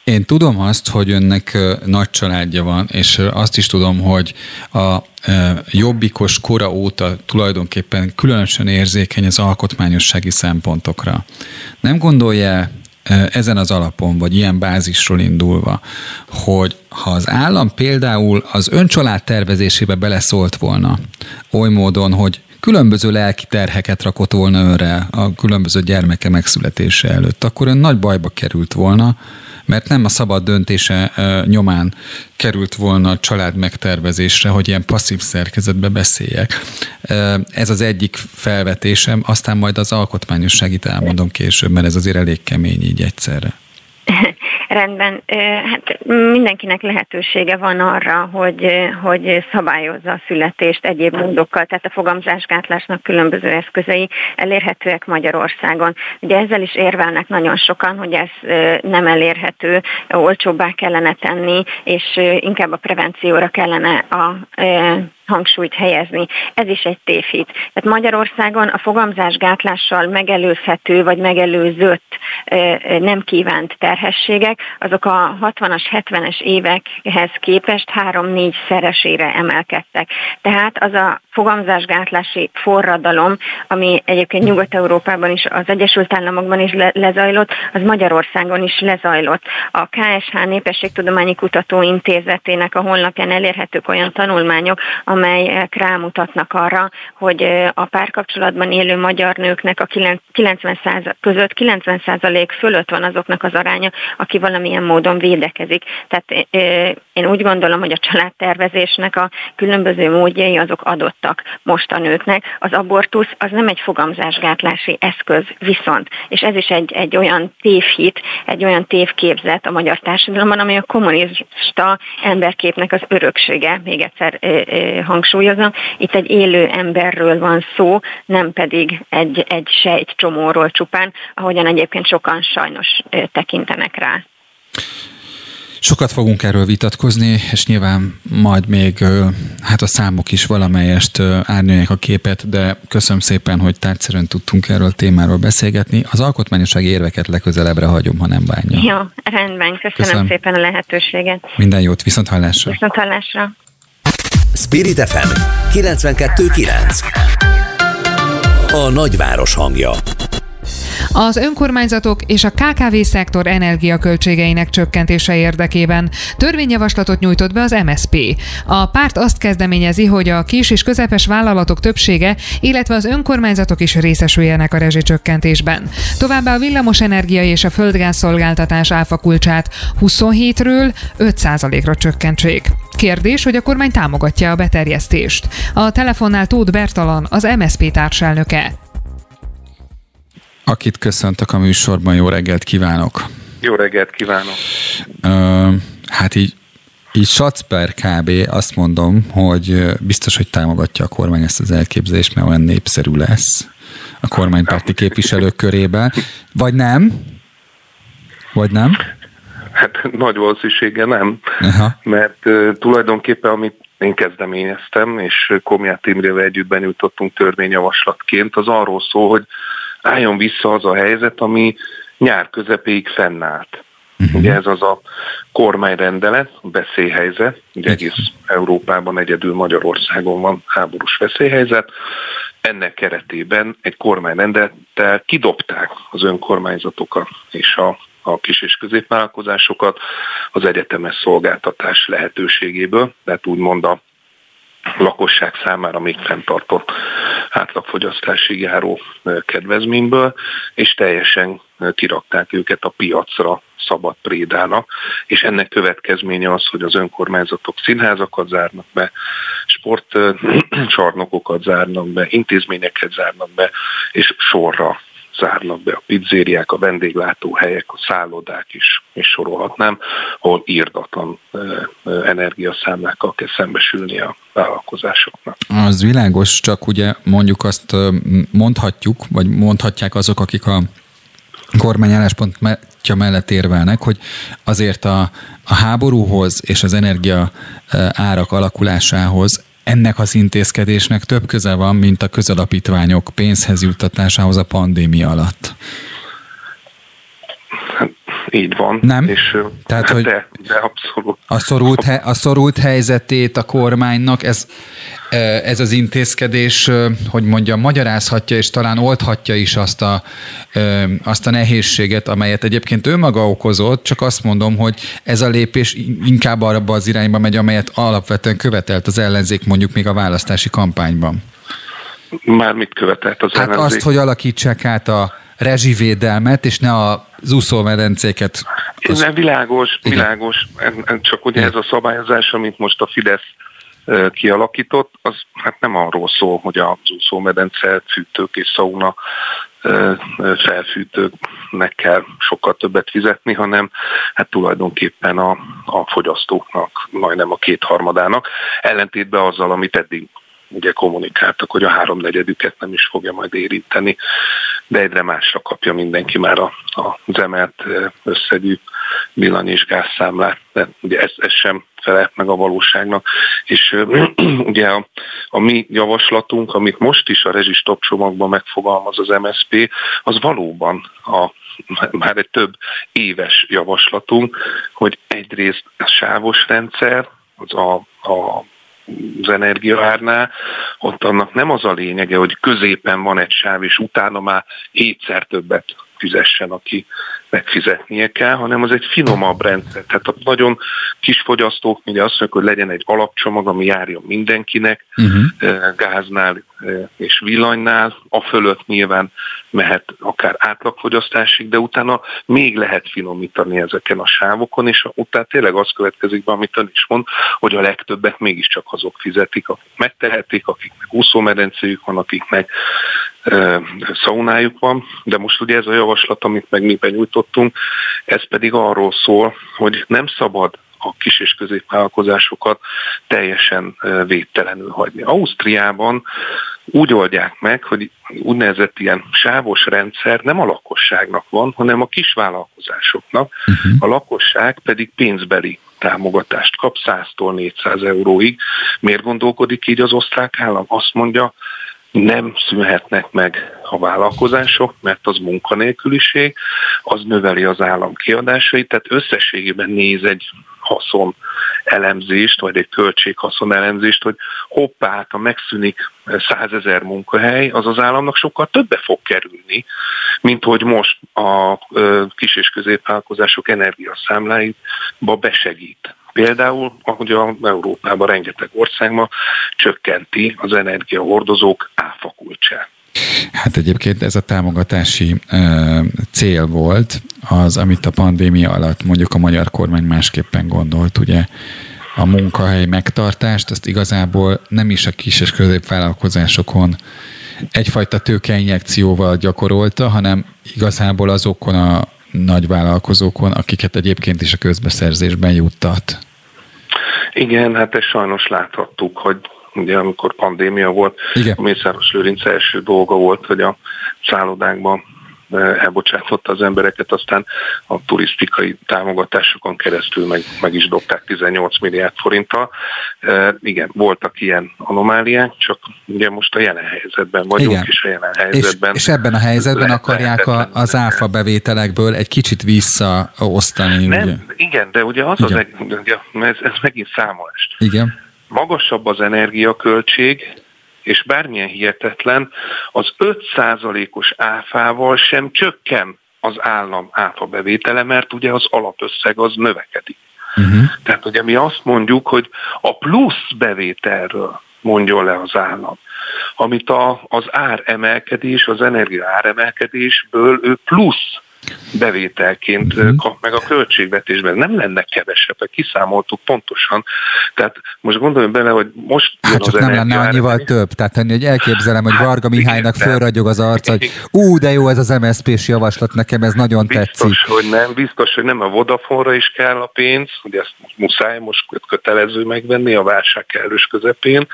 Én tudom azt, hogy önnek nagy családja van, és azt is tudom, hogy a jobbikos kora óta tulajdonképpen különösen érzékeny az alkotmányossági szempontokra. Nem gondolja ezen az alapon, vagy ilyen bázisról indulva, hogy ha az állam például az öncsalád tervezésébe beleszólt volna, oly módon, hogy különböző lelki terheket rakott volna önre a különböző gyermeke megszületése előtt, akkor ön nagy bajba került volna, mert nem a szabad döntése nyomán került volna a család megtervezésre, hogy ilyen passzív szerkezetbe beszéljek. Ez az egyik felvetésem, aztán majd az alkotmányosságit elmondom később, mert ez azért elég kemény így egyszerre. Rendben, hát mindenkinek lehetősége van arra, hogy, hogy szabályozza a születést egyéb módokkal, tehát a fogamzásgátlásnak különböző eszközei elérhetőek Magyarországon. Ugye ezzel is érvelnek nagyon sokan, hogy ez nem elérhető, olcsóbbá kellene tenni, és inkább a prevencióra kellene a hangsúlyt helyezni. Ez is egy tévhit. Tehát Magyarországon a fogamzásgátlással megelőzhető vagy megelőzött nem kívánt terhességek, azok a 60-as, 70-es évekhez képest 3-4 szeresére emelkedtek. Tehát az a fogamzásgátlási forradalom, ami egyébként Nyugat-Európában is, az Egyesült Államokban is le- lezajlott, az Magyarországon is lezajlott. A KSH Népességtudományi Kutatóintézetének a honlapján elérhetők olyan tanulmányok, amelyek rámutatnak arra, hogy a párkapcsolatban élő magyar nőknek a 90 között 90% fölött van azoknak az aránya, aki valamilyen módon védekezik. Tehát én úgy gondolom, hogy a családtervezésnek a különböző módjai azok adottak most a nőknek. Az abortusz az nem egy fogamzásgátlási eszköz, viszont, és ez is egy, egy olyan tévhit, egy olyan tévképzet a magyar társadalomban, ami a kommunista emberképnek az öröksége, még egyszer hangsúlyozom, itt egy élő emberről van szó, nem pedig egy, egy sejt csomóról csupán, ahogyan egyébként sokan sajnos tekintenek rá. Sokat fogunk erről vitatkozni, és nyilván majd még hát a számok is valamelyest árnyalják a képet, de köszönöm szépen, hogy tárgyszerűen tudtunk erről a témáról beszélgetni. Az alkotmányosági érveket legközelebbre hagyom, ha nem bánja. Jó, rendben. Köszönöm, köszönöm. szépen a lehetőséget. Minden jót, viszont hallásra. Viszont hallásra. Spirit FM 92.9 A nagyváros hangja az önkormányzatok és a KKV-szektor energiaköltségeinek csökkentése érdekében törvényjavaslatot nyújtott be az MSP. A párt azt kezdeményezi, hogy a kis és közepes vállalatok többsége, illetve az önkormányzatok is részesüljenek a rezsicsökkentésben. Továbbá a villamosenergia és a földgázszolgáltatás áfa kulcsát 27-ről 5%-ra csökkentsék. Kérdés, hogy a kormány támogatja a beterjesztést. A telefonnál Tóth Bertalan, az MSP társelnöke akit köszöntök a műsorban. Jó reggelt kívánok! Jó reggelt kívánok! Uh, hát így így sac per kb. azt mondom, hogy biztos, hogy támogatja a kormány ezt az elképzelést, mert olyan népszerű lesz a kormánypárti képviselők körében. Vagy nem? Vagy nem? Hát nagy valószínűsége nem, Aha. mert uh, tulajdonképpen amit én kezdeményeztem, és Komját Imrével együtt benyújtottunk törvényjavaslatként, az arról szól, hogy álljon vissza az a helyzet, ami nyár közepéig fennállt. Uh-huh. Ugye ez az a kormányrendelet, a veszélyhelyzet, ugye egész Európában egyedül Magyarországon van háborús veszélyhelyzet. Ennek keretében egy kormányrendelettel kidobták az önkormányzatokat és a, a kis és középvállalkozásokat az egyetemes szolgáltatás lehetőségéből, tehát úgymond a lakosság számára még fenntartott átlagfogyasztásig járó kedvezményből, és teljesen kirakták őket a piacra szabad prédának, és ennek következménye az, hogy az önkormányzatok színházakat zárnak be, sportcsarnokokat zárnak be, intézményeket zárnak be, és sorra zárnak be a pizzériák, a vendéglátóhelyek, a szállodák is, és sorolhatnám, ahol írdatlan energiaszámlákkal kell szembesülni a vállalkozásoknak. Az világos, csak ugye mondjuk azt mondhatjuk, vagy mondhatják azok, akik a kormány álláspontja mellett érvelnek, hogy azért a, a háborúhoz és az energia árak alakulásához ennek az intézkedésnek több köze van, mint a közalapítványok pénzhez juttatásához a pandémia alatt. Így van. Nem? És, Tehát, hogy de, de abszolút. A szorult, he, a szorult helyzetét a kormánynak ez, ez az intézkedés, hogy mondjam, magyarázhatja és talán oldhatja is azt a, azt a nehézséget, amelyet egyébként ő maga okozott, csak azt mondom, hogy ez a lépés inkább arra az irányba megy, amelyet alapvetően követelt az ellenzék mondjuk még a választási kampányban. Már mit követelt az hát ellenzék? azt, hogy alakítsák át a rezsivédelmet, és ne az úszómedencéket. Az... Nem, világos, világos. Csak ugye ez a szabályozás, amit most a Fidesz kialakított, az hát nem arról szól, hogy az úszómedence fűtők és szauna felfűtőknek kell sokkal többet fizetni, hanem hát tulajdonképpen a, a fogyasztóknak, majdnem a kétharmadának, ellentétben azzal, amit eddig ugye kommunikáltak, hogy a háromnegyedüket nem is fogja majd érinteni, de egyre másra kapja mindenki már a, az emelt összegű villany és gázszámlát, de ugye ez, ez sem felelt meg a valóságnak. És ugye a, a mi javaslatunk, amit most is a rezsistop csomagban megfogalmaz az MSP, az valóban a, már egy több éves javaslatunk, hogy egyrészt a sávos rendszer, az a, a az energiaárnál, ott annak nem az a lényege, hogy középen van egy sáv, és utána már hétszer többet fizessen, aki megfizetnie kell, hanem az egy finomabb rendszer. Tehát a nagyon kis fogyasztók ugye azt mondják, hogy legyen egy alapcsomag, ami járjon mindenkinek, uh-huh. gáznál és villanynál, a fölött nyilván mehet akár átlagfogyasztásig, de utána még lehet finomítani ezeken a sávokon, és utána tényleg az következik be, amit ön is mond, hogy a legtöbbet mégiscsak azok fizetik, akik megtehetik, akiknek úszómedencéjük van, akiknek szaunájuk van, de most ugye ez a javaslat, amit meg mi benyújtottunk, ez pedig arról szól, hogy nem szabad a kis és középvállalkozásokat teljesen védtelenül hagyni. Ausztriában úgy oldják meg, hogy úgynevezett ilyen sávos rendszer nem a lakosságnak van, hanem a kisvállalkozásoknak. Uh-huh. A lakosság pedig pénzbeli támogatást kap 100-tól 400 euróig. Miért gondolkodik így az osztrák állam? Azt mondja, nem szűnhetnek meg a vállalkozások, mert az munkanélküliség, az növeli az állam kiadásait, tehát összességében néz egy haszon elemzést, vagy egy költséghaszon elemzést, hogy hoppá, ha megszűnik százezer munkahely, az az államnak sokkal többe fog kerülni, mint hogy most a kis- és középvállalkozások energiaszámláitba besegít. Például, ahogy a Európában rengeteg országban csökkenti az energiahordozók áfakulcsát. Hát egyébként ez a támogatási ö, cél volt, az, amit a pandémia alatt mondjuk a magyar kormány másképpen gondolt, ugye a munkahely megtartást, azt igazából nem is a kis és középvállalkozásokon egyfajta tőkeinjekcióval gyakorolta, hanem igazából azokon a nagyvállalkozókon, akiket egyébként is a közbeszerzésben juttat. Igen, hát ezt sajnos láthattuk, hogy ugye amikor pandémia volt, Igen. a Mészáros Lőrinc első dolga volt, hogy a szállodákban elbocsátotta az embereket, aztán a turisztikai támogatásokon keresztül meg, meg is dobták 18 milliárd forinttal. E, igen, voltak ilyen anomáliák, csak ugye most a jelen helyzetben vagyunk, igen. és a jelen helyzetben... És, és ebben a helyzetben akarják a, az áfa bevételekből egy kicsit visszaosztani. Nem, ugye? Igen, de ugye az igen. az, ugye, ez, ez megint számolás. Igen. Magasabb az energiaköltség, és bármilyen hihetetlen, az 5%-os áfával sem csökken az állam áfa bevétele, mert ugye az alapösszeg az növekedik. Uh-huh. Tehát ugye mi azt mondjuk, hogy a plusz bevételről mondjon le az állam, amit a, az áremelkedés, az energia áremelkedésből ő plusz bevételként uh-huh. kap meg a költségvetésben. Nem lenne kevesebb, kiszámoltuk pontosan. Tehát most gondolj bele, hogy most hát csak nem lenne annyival ára, több. Tehát hogy elképzelem, hogy Varga Mihálynak fölragyog az arc, hogy ú, de jó ez az MSZP-s javaslat, nekem ez nagyon biztos, tetszik. hogy nem, biztos, hogy nem a Vodafone-ra is kell a pénz, hogy ezt muszáj most kötelező megvenni a válság kellős közepén,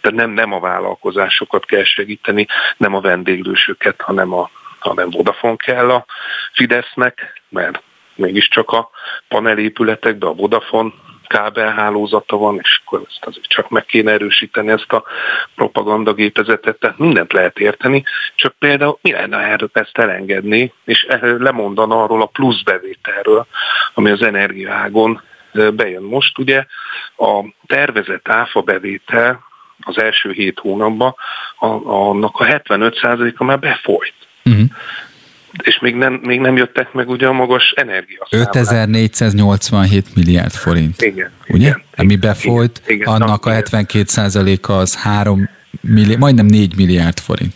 de nem, nem a vállalkozásokat kell segíteni, nem a vendéglősöket, hanem a hanem Vodafone kell a Fidesznek, mert mégiscsak a panelépületekben a Vodafone kábelhálózata van, és akkor ezt azért csak meg kéne erősíteni ezt a propagandagépezetet, tehát mindent lehet érteni, csak például mi lenne erről ezt elengedni, és lemondana arról a plusz bevételről, ami az energiaágon bejön. Most ugye a tervezett áfa bevétel az első hét hónapban, annak a 75%-a már befolyt. Uh-huh. És még nem, még nem jöttek meg ugye a magas energia. 5487 milliárd forint. Igen. Ugye? Igen, Ami befolyt, igen, igen, annak a 72%-a az 3 milliárd, majdnem 4 milliárd forint.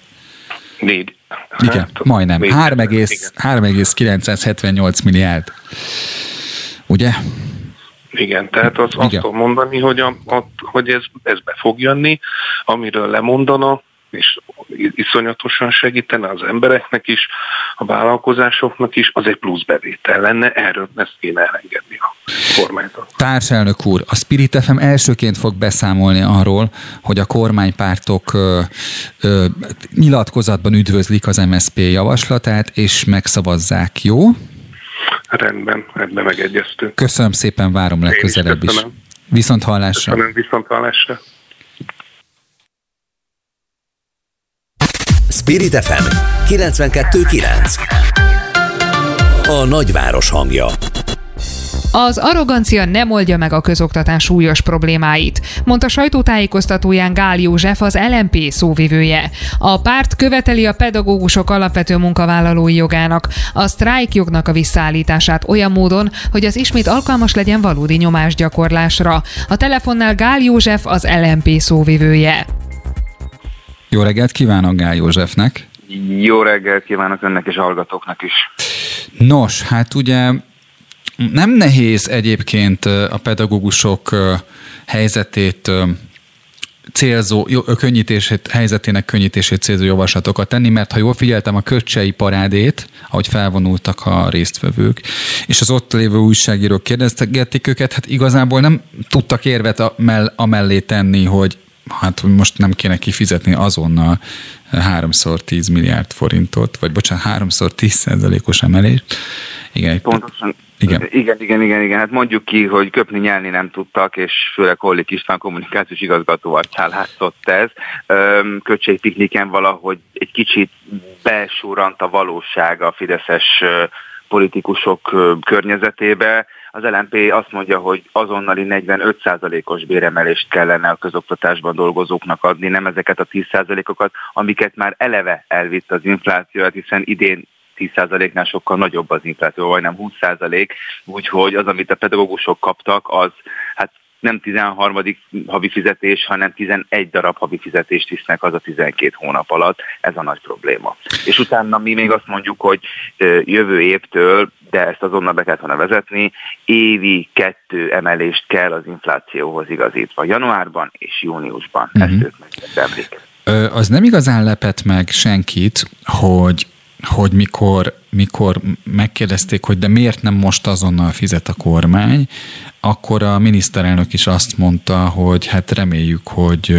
4. Igen, hát, majdnem. 3,978 milliárd. Ugye? Igen, tehát az, Igen. azt tudom mondani, hogy, a, a, hogy ez, ez be fog jönni, amiről lemondana, és iszonyatosan segítene az embereknek is, a vállalkozásoknak is, az egy plusz bevétel lenne, erről ezt kéne elengedni a kormányzat. Társelnök úr, a Spirit FM elsőként fog beszámolni arról, hogy a kormánypártok ö, ö, nyilatkozatban üdvözlik az MSZP javaslatát, és megszavazzák, jó? Rendben, ebben megegyeztünk. Köszönöm szépen, várom legközelebb is. Viszont hallásra. Köszönöm, viszont hallásra. Spirit FM 92.9 A nagyváros hangja az arrogancia nem oldja meg a közoktatás súlyos problémáit, mondta sajtótájékoztatóján Gál József, az LMP szóvivője. A párt követeli a pedagógusok alapvető munkavállalói jogának, a sztrájkjognak a visszaállítását olyan módon, hogy az ismét alkalmas legyen valódi nyomásgyakorlásra. A telefonnál Gál József, az LMP szóvivője. Jó reggelt kívánok Gál Józsefnek! Jó reggelt kívánok önnek és hallgatóknak is! Nos, hát ugye nem nehéz egyébként a pedagógusok helyzetét célzó, könnyítését, helyzetének könnyítését célzó javaslatokat tenni, mert ha jól figyeltem a köcsei parádét, ahogy felvonultak a résztvevők, és az ott lévő újságírók kérdezték őket, hát igazából nem tudtak érvet a mellé tenni, hogy hát most nem kéne kifizetni azonnal háromszor 10 milliárd forintot, vagy bocsánat, háromszor 10 százalékos emelést. Igen, Pontosan. Igen. igen, igen, igen, igen. Hát mondjuk ki, hogy köpni nyelni nem tudtak, és főleg Hollik István kommunikációs igazgató arcán látszott ez. Köcsei pikniken valahogy egy kicsit besúrant a valóság a fideszes politikusok környezetébe. Az LNP azt mondja, hogy azonnali 45%-os béremelést kellene a közoktatásban dolgozóknak adni, nem ezeket a 10%-okat, amiket már eleve elvitt az infláció, hát hiszen idén 10%-nál sokkal nagyobb az infláció, vagy nem 20%, úgyhogy az, amit a pedagógusok kaptak, az hát nem 13. havi fizetés, hanem 11 darab havi fizetést visznek az a 12 hónap alatt. Ez a nagy probléma. És utána mi még azt mondjuk, hogy jövő évtől, de ezt azonnal be kellett volna vezetni, évi kettő emelést kell az inflációhoz igazítva. Januárban és júniusban. Uh-huh. Ezt ők megérdemlik. Az nem igazán lepett meg senkit, hogy hogy mikor, mikor megkérdezték, hogy de miért nem most azonnal fizet a kormány, akkor a miniszterelnök is azt mondta, hogy hát reméljük, hogy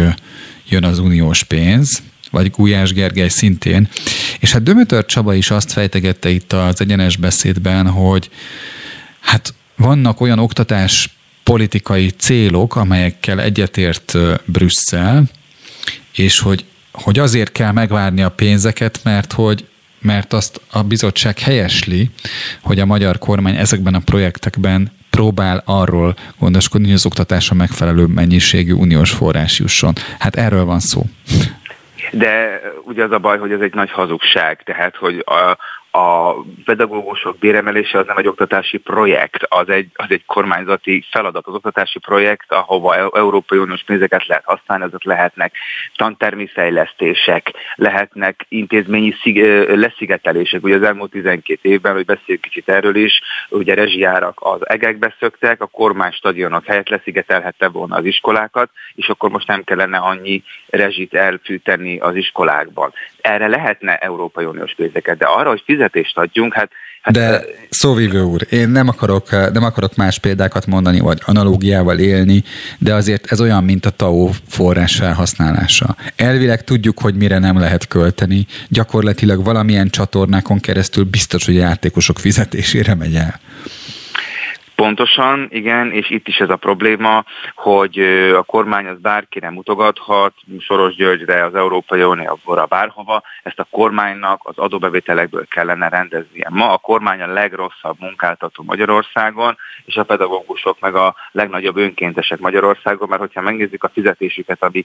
jön az uniós pénz, vagy Gulyás Gergely szintén. És hát Dömötör Csaba is azt fejtegette itt az egyenes beszédben, hogy hát vannak olyan oktatás politikai célok, amelyekkel egyetért Brüsszel, és hogy, hogy azért kell megvárni a pénzeket, mert hogy mert azt a bizottság helyesli, hogy a magyar kormány ezekben a projektekben próbál arról gondoskodni, hogy az oktatásra megfelelő mennyiségű uniós forrás jusson. Hát erről van szó. De ugye az a baj, hogy ez egy nagy hazugság, tehát hogy a, a pedagógusok béremelése az nem egy oktatási projekt, az egy, az egy kormányzati feladat. Az oktatási projekt, ahova e- Európai Uniós pénzeket lehet használni, azok lehetnek tantermi fejlesztések, lehetnek intézményi szig, leszigetelések. Ugye az elmúlt 12 évben, hogy beszéljük kicsit erről is, ugye rezsijárak az egekbe szöktek, a kormány stadionok helyett leszigetelhette volna az iskolákat, és akkor most nem kellene annyi rezsit elfűteni az iskolákban. Erre lehetne Európai Uniós pénzeket, de arra, hogy fizet fizetést adjunk, hát Hát, De szóvívő úr, én nem akarok, nem akarok más példákat mondani, vagy analógiával élni, de azért ez olyan, mint a TAO forrás felhasználása. Elvileg tudjuk, hogy mire nem lehet költeni, gyakorlatilag valamilyen csatornákon keresztül biztos, hogy a játékosok fizetésére megy el. Pontosan, igen, és itt is ez a probléma, hogy a kormány az bárkire mutogathat, Soros Györgyre, az Európai Unióra, bárhova, ezt a kormánynak az adóbevételekből kellene rendeznie. Ma a kormány a legrosszabb munkáltató Magyarországon, és a pedagógusok meg a legnagyobb önkéntesek Magyarországon, mert hogyha megnézzük a fizetésüket, ami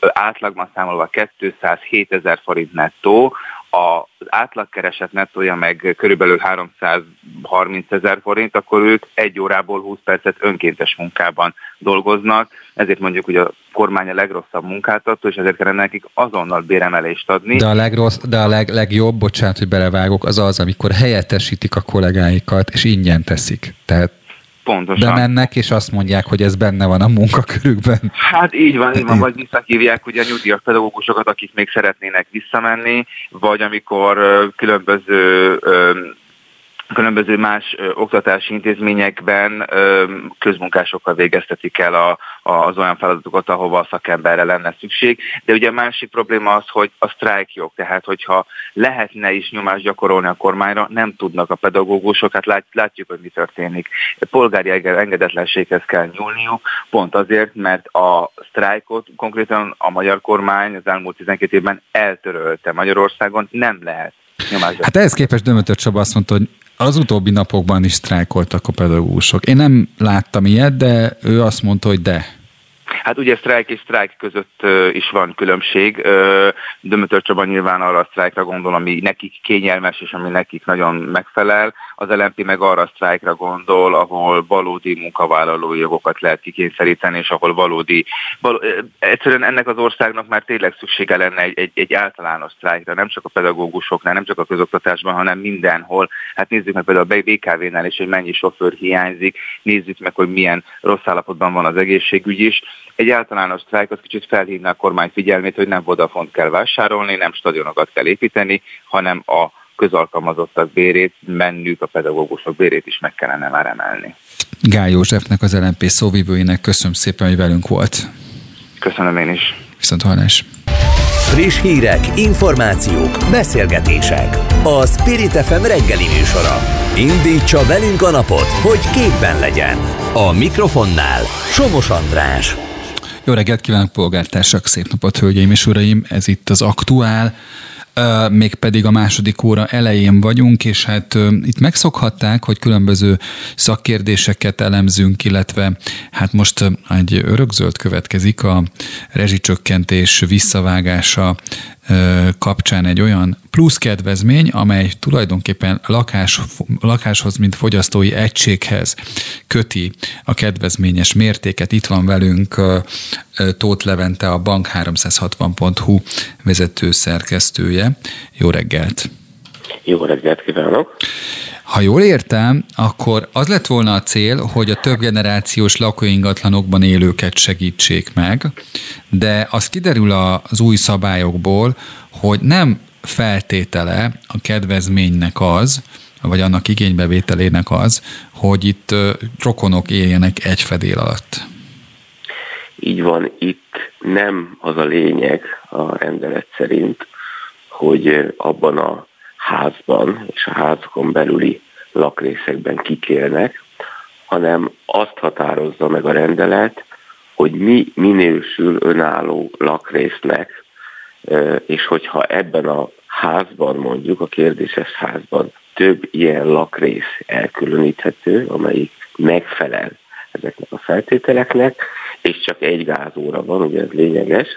átlagban számolva 207 ezer forint nettó, az átlagkereset nettója meg körülbelül 330 ezer forint, akkor ők egy órából 20 percet önkéntes munkában dolgoznak, ezért mondjuk, hogy a kormány a legrosszabb munkáltató, és ezért kellene nekik azonnal béremelést adni. De a, legrossz, de a leg, legjobb, bocsánat, hogy belevágok, az az, amikor helyettesítik a kollégáikat, és ingyen teszik. Tehát Pontosan. Bemennek, és azt mondják, hogy ez benne van a munkakörükben. Hát így van, így van, vagy visszahívják ugye a nyugdíjas pedagógusokat, akik még szeretnének visszamenni, vagy amikor különböző különböző más ö, oktatási intézményekben ö, közmunkásokkal végeztetik el a, a, az olyan feladatokat, ahova a szakemberre lenne szükség. De ugye a másik probléma az, hogy a sztrájkjog, tehát hogyha lehetne is nyomást gyakorolni a kormányra, nem tudnak a pedagógusok, hát lát, látjuk, hogy mi történik. Polgári engedetlenséghez kell nyúlniuk, pont azért, mert a sztrájkot konkrétan a magyar kormány az elmúlt 12 évben eltörölte Magyarországon, nem lehet Hát ehhez képest Dömötör Csaba azt mondta, hogy az utóbbi napokban is sztrájkoltak a pedagógusok. Én nem láttam ilyet, de ő azt mondta, hogy de. Hát ugye sztrájk és sztrájk között is van különbség. Dömötör Csaba nyilván arra a sztrájkra gondol, ami nekik kényelmes és ami nekik nagyon megfelel. Az LNP meg arra a sztrájkra gondol, ahol valódi munkavállalói jogokat lehet kikényszeríteni, és ahol valódi... Val- egyszerűen ennek az országnak már tényleg szüksége lenne egy, egy, egy általános sztrájkra, nem csak a pedagógusoknál, nem csak a közoktatásban, hanem mindenhol. Hát nézzük meg például a BKV-nál is, hogy mennyi sofőr hiányzik, nézzük meg, hogy milyen rossz állapotban van az egészségügy is. Egy általános sztrájk az kicsit felhívná a kormány figyelmét, hogy nem Vodafont kell vásárolni, nem stadionokat kell építeni, hanem a közalkalmazottak bérét, mennük a pedagógusok bérét is meg kellene már emelni. Gály Józsefnek, az LNP szóvivőinek köszönöm szépen, hogy velünk volt. Köszönöm én is. Viszont hallás. Friss hírek, információk, beszélgetések. A Spirit FM reggeli műsora. Indítsa velünk a napot, hogy képben legyen. A mikrofonnál Somos András. Jó reggelt kívánok, polgártársak! Szép napot, hölgyeim és uraim! Ez itt az Aktuál, mégpedig a második óra elején vagyunk, és hát itt megszokhatták, hogy különböző szakkérdéseket elemzünk, illetve hát most egy örökzöld következik a rezsicsökkentés visszavágása kapcsán egy olyan plusz kedvezmény, amely tulajdonképpen lakás, lakáshoz, mint fogyasztói egységhez köti a kedvezményes mértéket. Itt van velünk Tóth Levente, a bank360.hu vezető szerkesztője. Jó reggelt! Jó reggelt kívánok! Ha jól értem, akkor az lett volna a cél, hogy a több generációs lakóingatlanokban élőket segítsék meg, de az kiderül az új szabályokból, hogy nem feltétele a kedvezménynek az, vagy annak igénybevételének az, hogy itt rokonok éljenek egy fedél alatt. Így van, itt nem az a lényeg a rendelet szerint, hogy abban a házban és a házakon belüli lakrészekben kikélnek, hanem azt határozza meg a rendelet, hogy mi minősül önálló lakrésznek, és hogyha ebben a házban mondjuk, a kérdéses házban több ilyen lakrész elkülöníthető, amelyik megfelel ezeknek a feltételeknek, és csak egy gázóra van, ugye ez lényeges,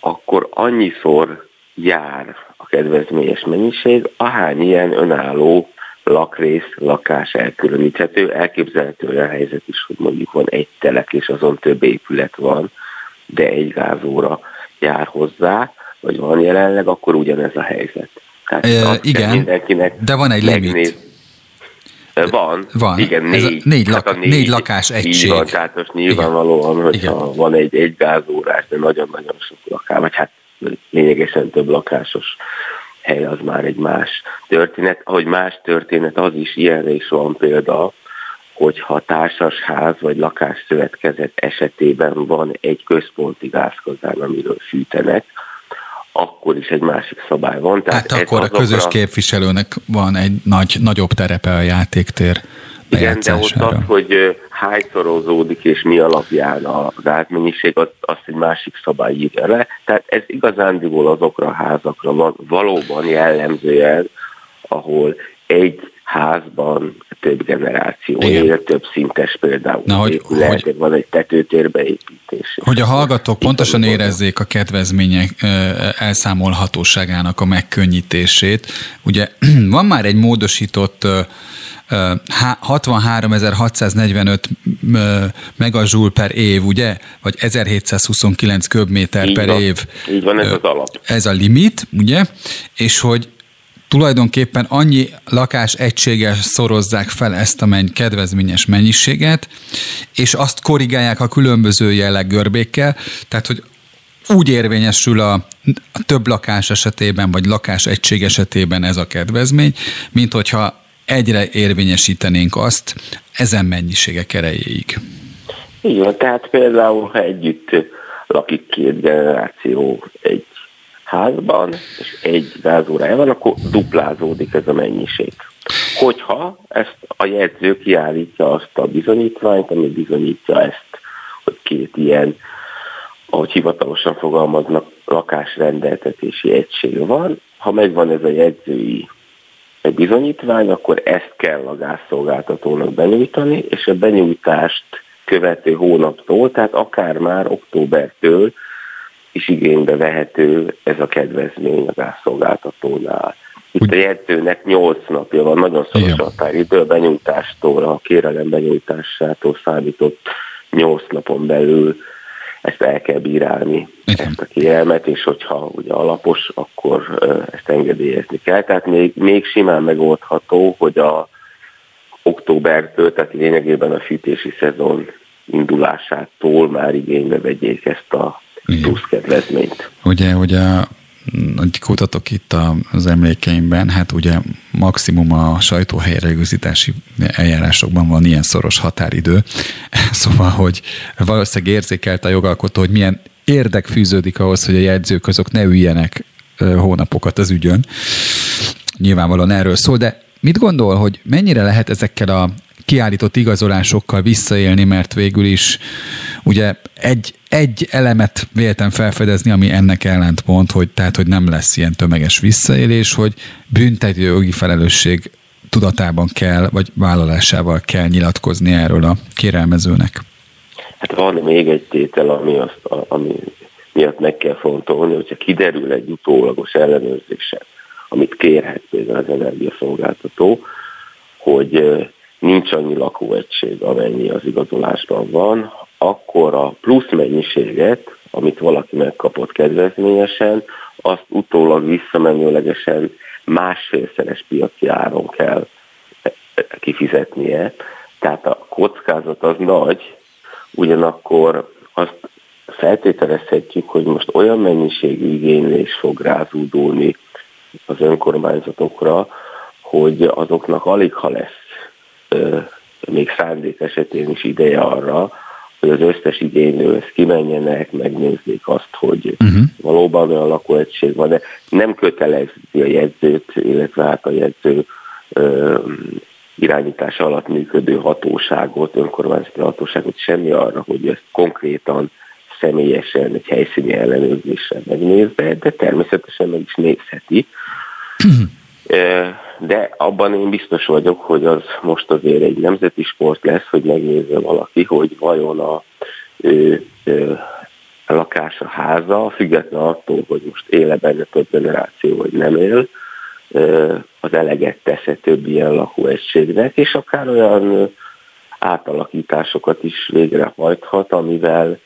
akkor annyiszor jár a kedvezményes mennyiség, ahány ilyen önálló lakrész, lakás elkülöníthető. Elképzelhető olyan helyzet is, hogy mondjuk van egy telek, és azon több épület van, de egy gázóra jár hozzá, vagy van jelenleg, akkor ugyanez a helyzet. Tehát e, igen, de van egy limit. Van, van. igen, négy, négy, lak, hát négy, négy lakás egység. Így van, tehát most nyilvánvalóan, igen. hogyha igen. van egy, egy gázórás, de nagyon-nagyon sok lakás, vagy hát lényegesen több lakásos hely az már egy más történet. Ahogy más történet, az is ilyenre is van példa, hogyha társasház vagy lakásszövetkezet esetében van egy központi gázkazán, amiről fűtenek, akkor is egy másik szabály van. Tehát hát akkor a közös képviselőnek van egy nagy, nagyobb terepe a játéktér igen, de ott az, hogy hányszorozódik és mi alapján a gázmennyiség, azt, azt egy másik szabály írja le. Tehát ez igazándiból azokra a házakra van valóban jellemzően, ahol egy házban több generáció Igen. több szintes például. Na, hogy, lehet, hogy, van egy tetőtérbeépítés. Hogy a hallgatók pontosan érezzék a kedvezmények elszámolhatóságának a megkönnyítését. Ugye van már egy módosított 63.645 megazsúl per év, ugye? Vagy 1729 köbméter Így per van. év. Így van, ez az alap. Ez a limit, ugye? És hogy tulajdonképpen annyi lakás egységgel szorozzák fel ezt a menny, kedvezményes mennyiséget, és azt korrigálják a különböző jelleg görbékkel, tehát hogy úgy érvényesül a, a több lakás esetében, vagy lakás egység esetében ez a kedvezmény, mint hogyha egyre érvényesítenénk azt ezen mennyiségek erejéig. Van, tehát például, ha együtt lakik két generáció egy házban, és egy gázórája van, akkor duplázódik ez a mennyiség. Hogyha ezt a jegyző kiállítja azt a bizonyítványt, ami bizonyítja ezt, hogy két ilyen, ahogy hivatalosan fogalmaznak, lakásrendeltetési egység van, ha megvan ez a jegyzői egy bizonyítvány, akkor ezt kell a gázszolgáltatónak benyújtani, és a benyújtást követő hónaptól, tehát akár már októbertől is igénybe vehető ez a kedvezmény a gázszolgáltatónál. Itt a jegyzőnek 8 napja van, nagyon szoros a határidő a benyújtástól, a kérelem benyújtásától számított 8 napon belül ezt el kell bírálni, Igen. ezt a kérelmet, és hogyha ugye alapos, akkor ezt engedélyezni kell. Tehát még, még simán megoldható, hogy a októbertől, tehát lényegében a fűtési szezon indulásától már igénybe vegyék ezt a plusz kedvezményt. Ugye, hogy a hogy kutatok itt az emlékeimben, hát ugye maximum a sajtóhelyreigazítási eljárásokban van ilyen szoros határidő, szóval, hogy valószínűleg érzékelte a jogalkotó, hogy milyen érdek fűződik ahhoz, hogy a jegyzők azok ne üljenek hónapokat az ügyön. Nyilvánvalóan erről szól, de mit gondol, hogy mennyire lehet ezekkel a kiállított igazolásokkal visszaélni, mert végül is ugye egy, egy elemet véltem felfedezni, ami ennek ellentmond, hogy tehát, hogy nem lesz ilyen tömeges visszaélés, hogy büntető jogi felelősség tudatában kell, vagy vállalásával kell nyilatkozni erről a kérelmezőnek. Hát van még egy tétel, ami, azt, ami miatt meg kell fontolni, hogyha kiderül egy utólagos ellenőrzése, amit kérhet például az energiaszolgáltató, hogy nincs annyi lakóegység, amennyi az igazolásban van, akkor a plusz mennyiséget, amit valaki megkapott kedvezményesen, azt utólag visszamenőlegesen másfélszeres piaci áron kell kifizetnie. Tehát a kockázat az nagy, ugyanakkor azt feltételezhetjük, hogy most olyan mennyiségű igénylés fog rázúdulni az önkormányzatokra, hogy azoknak alig ha lesz még szándék esetén is ideje arra, hogy az összes igénylőhöz kimenjenek, megnézzék azt, hogy uh-huh. valóban olyan lakóegység van, de nem kötelezi a jegyzőt, illetve hát a jegyző ö, irányítása alatt működő hatóságot, önkormányzati hatóságot semmi arra, hogy ezt konkrétan személyesen egy helyszíni ellenőrzéssel megnézze, de természetesen meg is nézheti. Uh-huh de abban én biztos vagyok, hogy az most azért egy nemzeti sport lesz, hogy megnézze valaki, hogy vajon a ő, ő, lakása, háza, független attól, hogy most éle benne több generáció, vagy nem él, az eleget tesz több ilyen lakóegységnek, és akár olyan átalakításokat is végrehajthat, amivel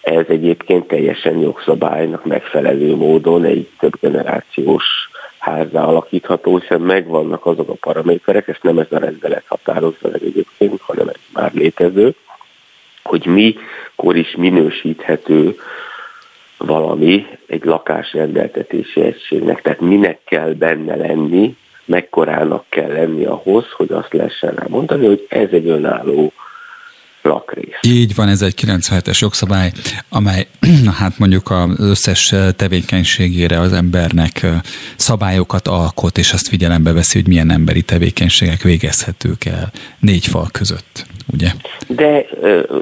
ez egyébként teljesen jogszabálynak megfelelő módon egy több generációs házzá alakítható, hiszen megvannak azok a paraméterek, ezt nem ez a rendelet határozza meg egyébként, hanem ez már létező, hogy mikor is minősíthető valami egy lakásrendeltetési egységnek, tehát minek kell benne lenni, mekkorának kell lenni ahhoz, hogy azt lehessen rá mondani, hogy ez egy önálló lakrész. Így van, ez egy 97-es jogszabály, amely hát mondjuk az összes tevékenységére az embernek szabályokat alkot, és azt figyelembe veszi, hogy milyen emberi tevékenységek végezhetők el négy fal között, ugye? De,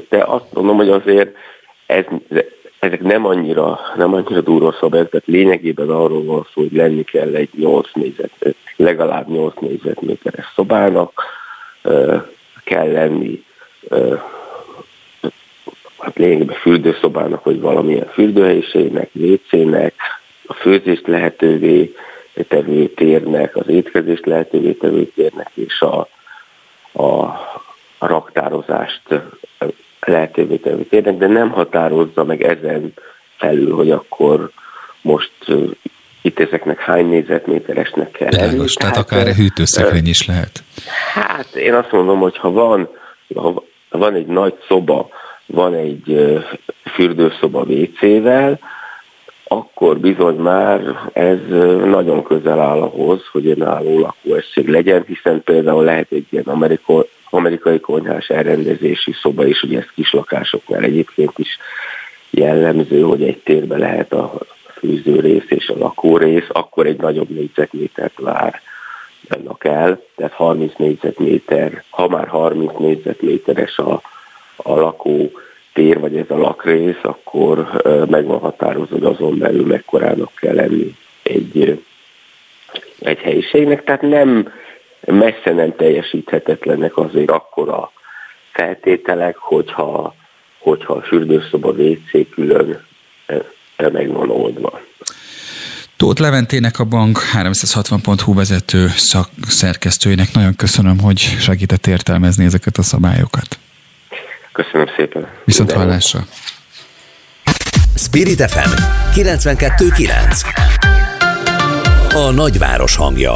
de azt mondom, hogy azért ez, ezek nem annyira, nem annyira durva szabályok, tehát lényegében arról van szó, hogy lenni kell egy 8 négyzet, legalább 8 négyzetméteres szobának, kell lenni hát lényegében fürdőszobának, vagy valamilyen fürdőhelyiségnek, WC-nek, a főzést lehetővé tevő térnek, az étkezést lehetővé tevő térnek, és a, a, a raktározást lehetővé tevő térnek, de nem határozza meg ezen felül, hogy akkor most itt ezeknek hány négyzetméteresnek kell lenni. tehát, tehát akár hűtőszekrény is lehet. Hát én azt mondom, hogy ha van, ha van egy nagy szoba, van egy fürdőszoba WC-vel, akkor bizony már ez nagyon közel áll ahhoz, hogy önálló lakóegység legyen, hiszen például lehet egy ilyen amerikai, amerikai konyhás elrendezési szoba is, ugye ez kis lakásoknál egyébként is jellemző, hogy egy térbe lehet a fűzőrész és a lakórész, akkor egy nagyobb négyzetmétert vár el, tehát 30 négyzetméter, ha már 30 négyzetméteres a a lakó tér, vagy ez a lakrész, akkor meg van határozva, hogy azon belül mekkorának kell lenni egy, egy helyiségnek. Tehát nem messze nem teljesíthetetlenek azért akkor a feltételek, hogyha, hogyha a fürdőszoba WC külön meg van oldva. Tóth Leventének a bank 360.hu vezető szakszerkesztőjének nagyon köszönöm, hogy segített értelmezni ezeket a szabályokat. Köszönöm szépen. Viszont hallásra. Spirit FM 92.9 A nagyváros hangja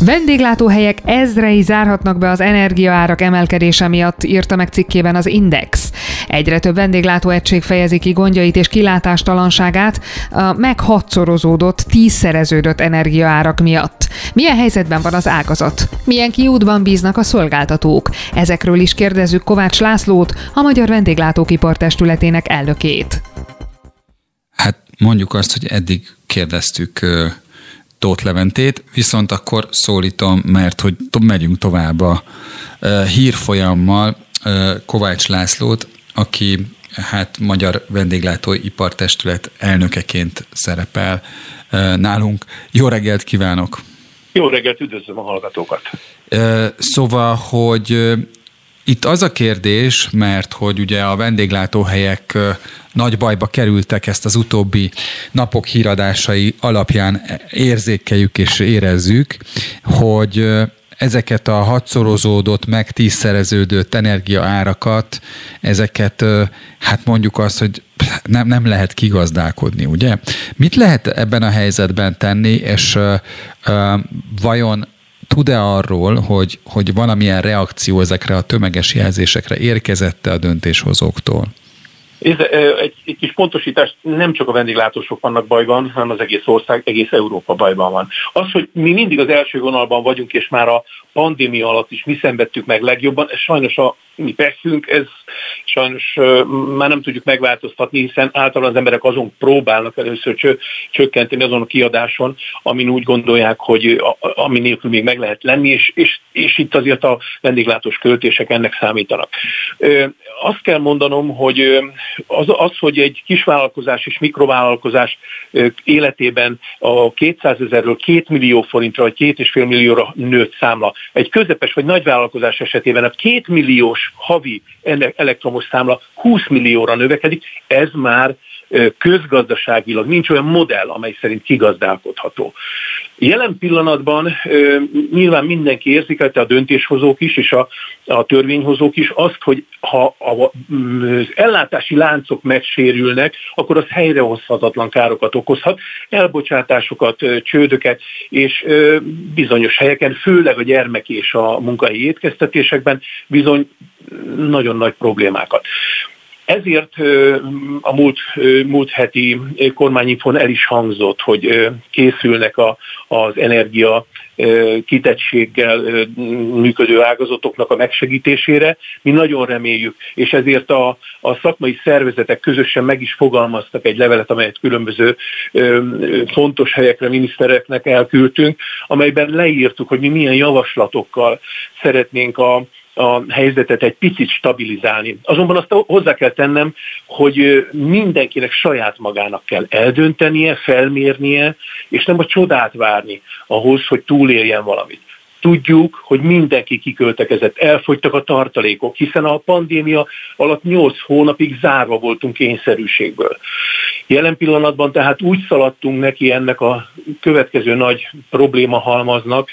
Vendéglátóhelyek ezrei zárhatnak be az energiaárak emelkedése miatt, írta meg cikkében az Index. Egyre több vendéglátóegység fejezi ki gondjait és kilátástalanságát a meghatszorozódott, tízszereződött energiaárak miatt. Milyen helyzetben van az ágazat? Milyen kiútban bíznak a szolgáltatók? Ezekről is kérdezzük Kovács Lászlót, a Magyar Vendéglátókipar Testületének elnökét. Hát mondjuk azt, hogy eddig kérdeztük Tóth Leventét, viszont akkor szólítom, mert hogy megyünk tovább a hírfolyammal Kovács Lászlót, aki hát Magyar Vendéglátóipartestület elnökeként szerepel nálunk. Jó reggelt kívánok! Jó reggelt, üdvözlöm a hallgatókat! Szóval, hogy itt az a kérdés, mert hogy ugye a vendéglátóhelyek nagy bajba kerültek ezt az utóbbi napok híradásai alapján érzékeljük és érezzük, hogy ezeket a hatszorozódott, meg tízszereződött energiaárakat, ezeket hát mondjuk azt, hogy nem, nem lehet kigazdálkodni, ugye? Mit lehet ebben a helyzetben tenni, és uh, uh, vajon tud-e arról, hogy, hogy valamilyen reakció ezekre a tömeges jelzésekre érkezette a döntéshozóktól? Ez, egy, egy kis pontosítás, nem csak a vendéglátósok vannak bajban, hanem az egész ország, egész Európa bajban van. Az, hogy mi mindig az első vonalban vagyunk, és már a pandémia alatt is mi szenvedtük meg legjobban, ez sajnos a mi peszünk, ez sajnos már nem tudjuk megváltoztatni, hiszen általában az emberek azon próbálnak először csökkenteni azon a kiadáson, amin úgy gondolják, hogy ami nélkül még meg lehet lenni, és, és, és itt azért a vendéglátós költések ennek számítanak. Azt kell mondanom, hogy az, az hogy egy kisvállalkozás és mikrovállalkozás életében a 200 ezerről 2 millió forintra vagy 2,5 millióra nőtt számla. Egy közepes vagy nagyvállalkozás esetében a 2 milliós havi elektromos számla 20 millióra növekedik, ez már közgazdaságilag nincs olyan modell, amely szerint kigazdálkodható. Jelen pillanatban nyilván mindenki érzékelte, a döntéshozók is, és a, a törvényhozók is azt, hogy ha az ellátási láncok megsérülnek, akkor az helyrehozhatatlan károkat okozhat, elbocsátásokat, csődöket, és bizonyos helyeken, főleg a gyermek és a munkai étkeztetésekben bizony nagyon nagy problémákat. Ezért a múlt, múlt heti kormányinfon el is hangzott, hogy készülnek a, az energia kitettséggel működő ágazatoknak a megsegítésére. Mi nagyon reméljük, és ezért a, a szakmai szervezetek közösen meg is fogalmaztak egy levelet, amelyet különböző fontos helyekre, minisztereknek elküldtünk, amelyben leírtuk, hogy mi milyen javaslatokkal szeretnénk a, a helyzetet egy picit stabilizálni. Azonban azt hozzá kell tennem, hogy mindenkinek saját magának kell eldöntenie, felmérnie, és nem a csodát várni ahhoz, hogy túléljen valamit. Tudjuk, hogy mindenki kiköltekezett, elfogytak a tartalékok, hiszen a pandémia alatt 8 hónapig zárva voltunk kényszerűségből. Jelen pillanatban tehát úgy szaladtunk neki ennek a következő nagy probléma halmaznak,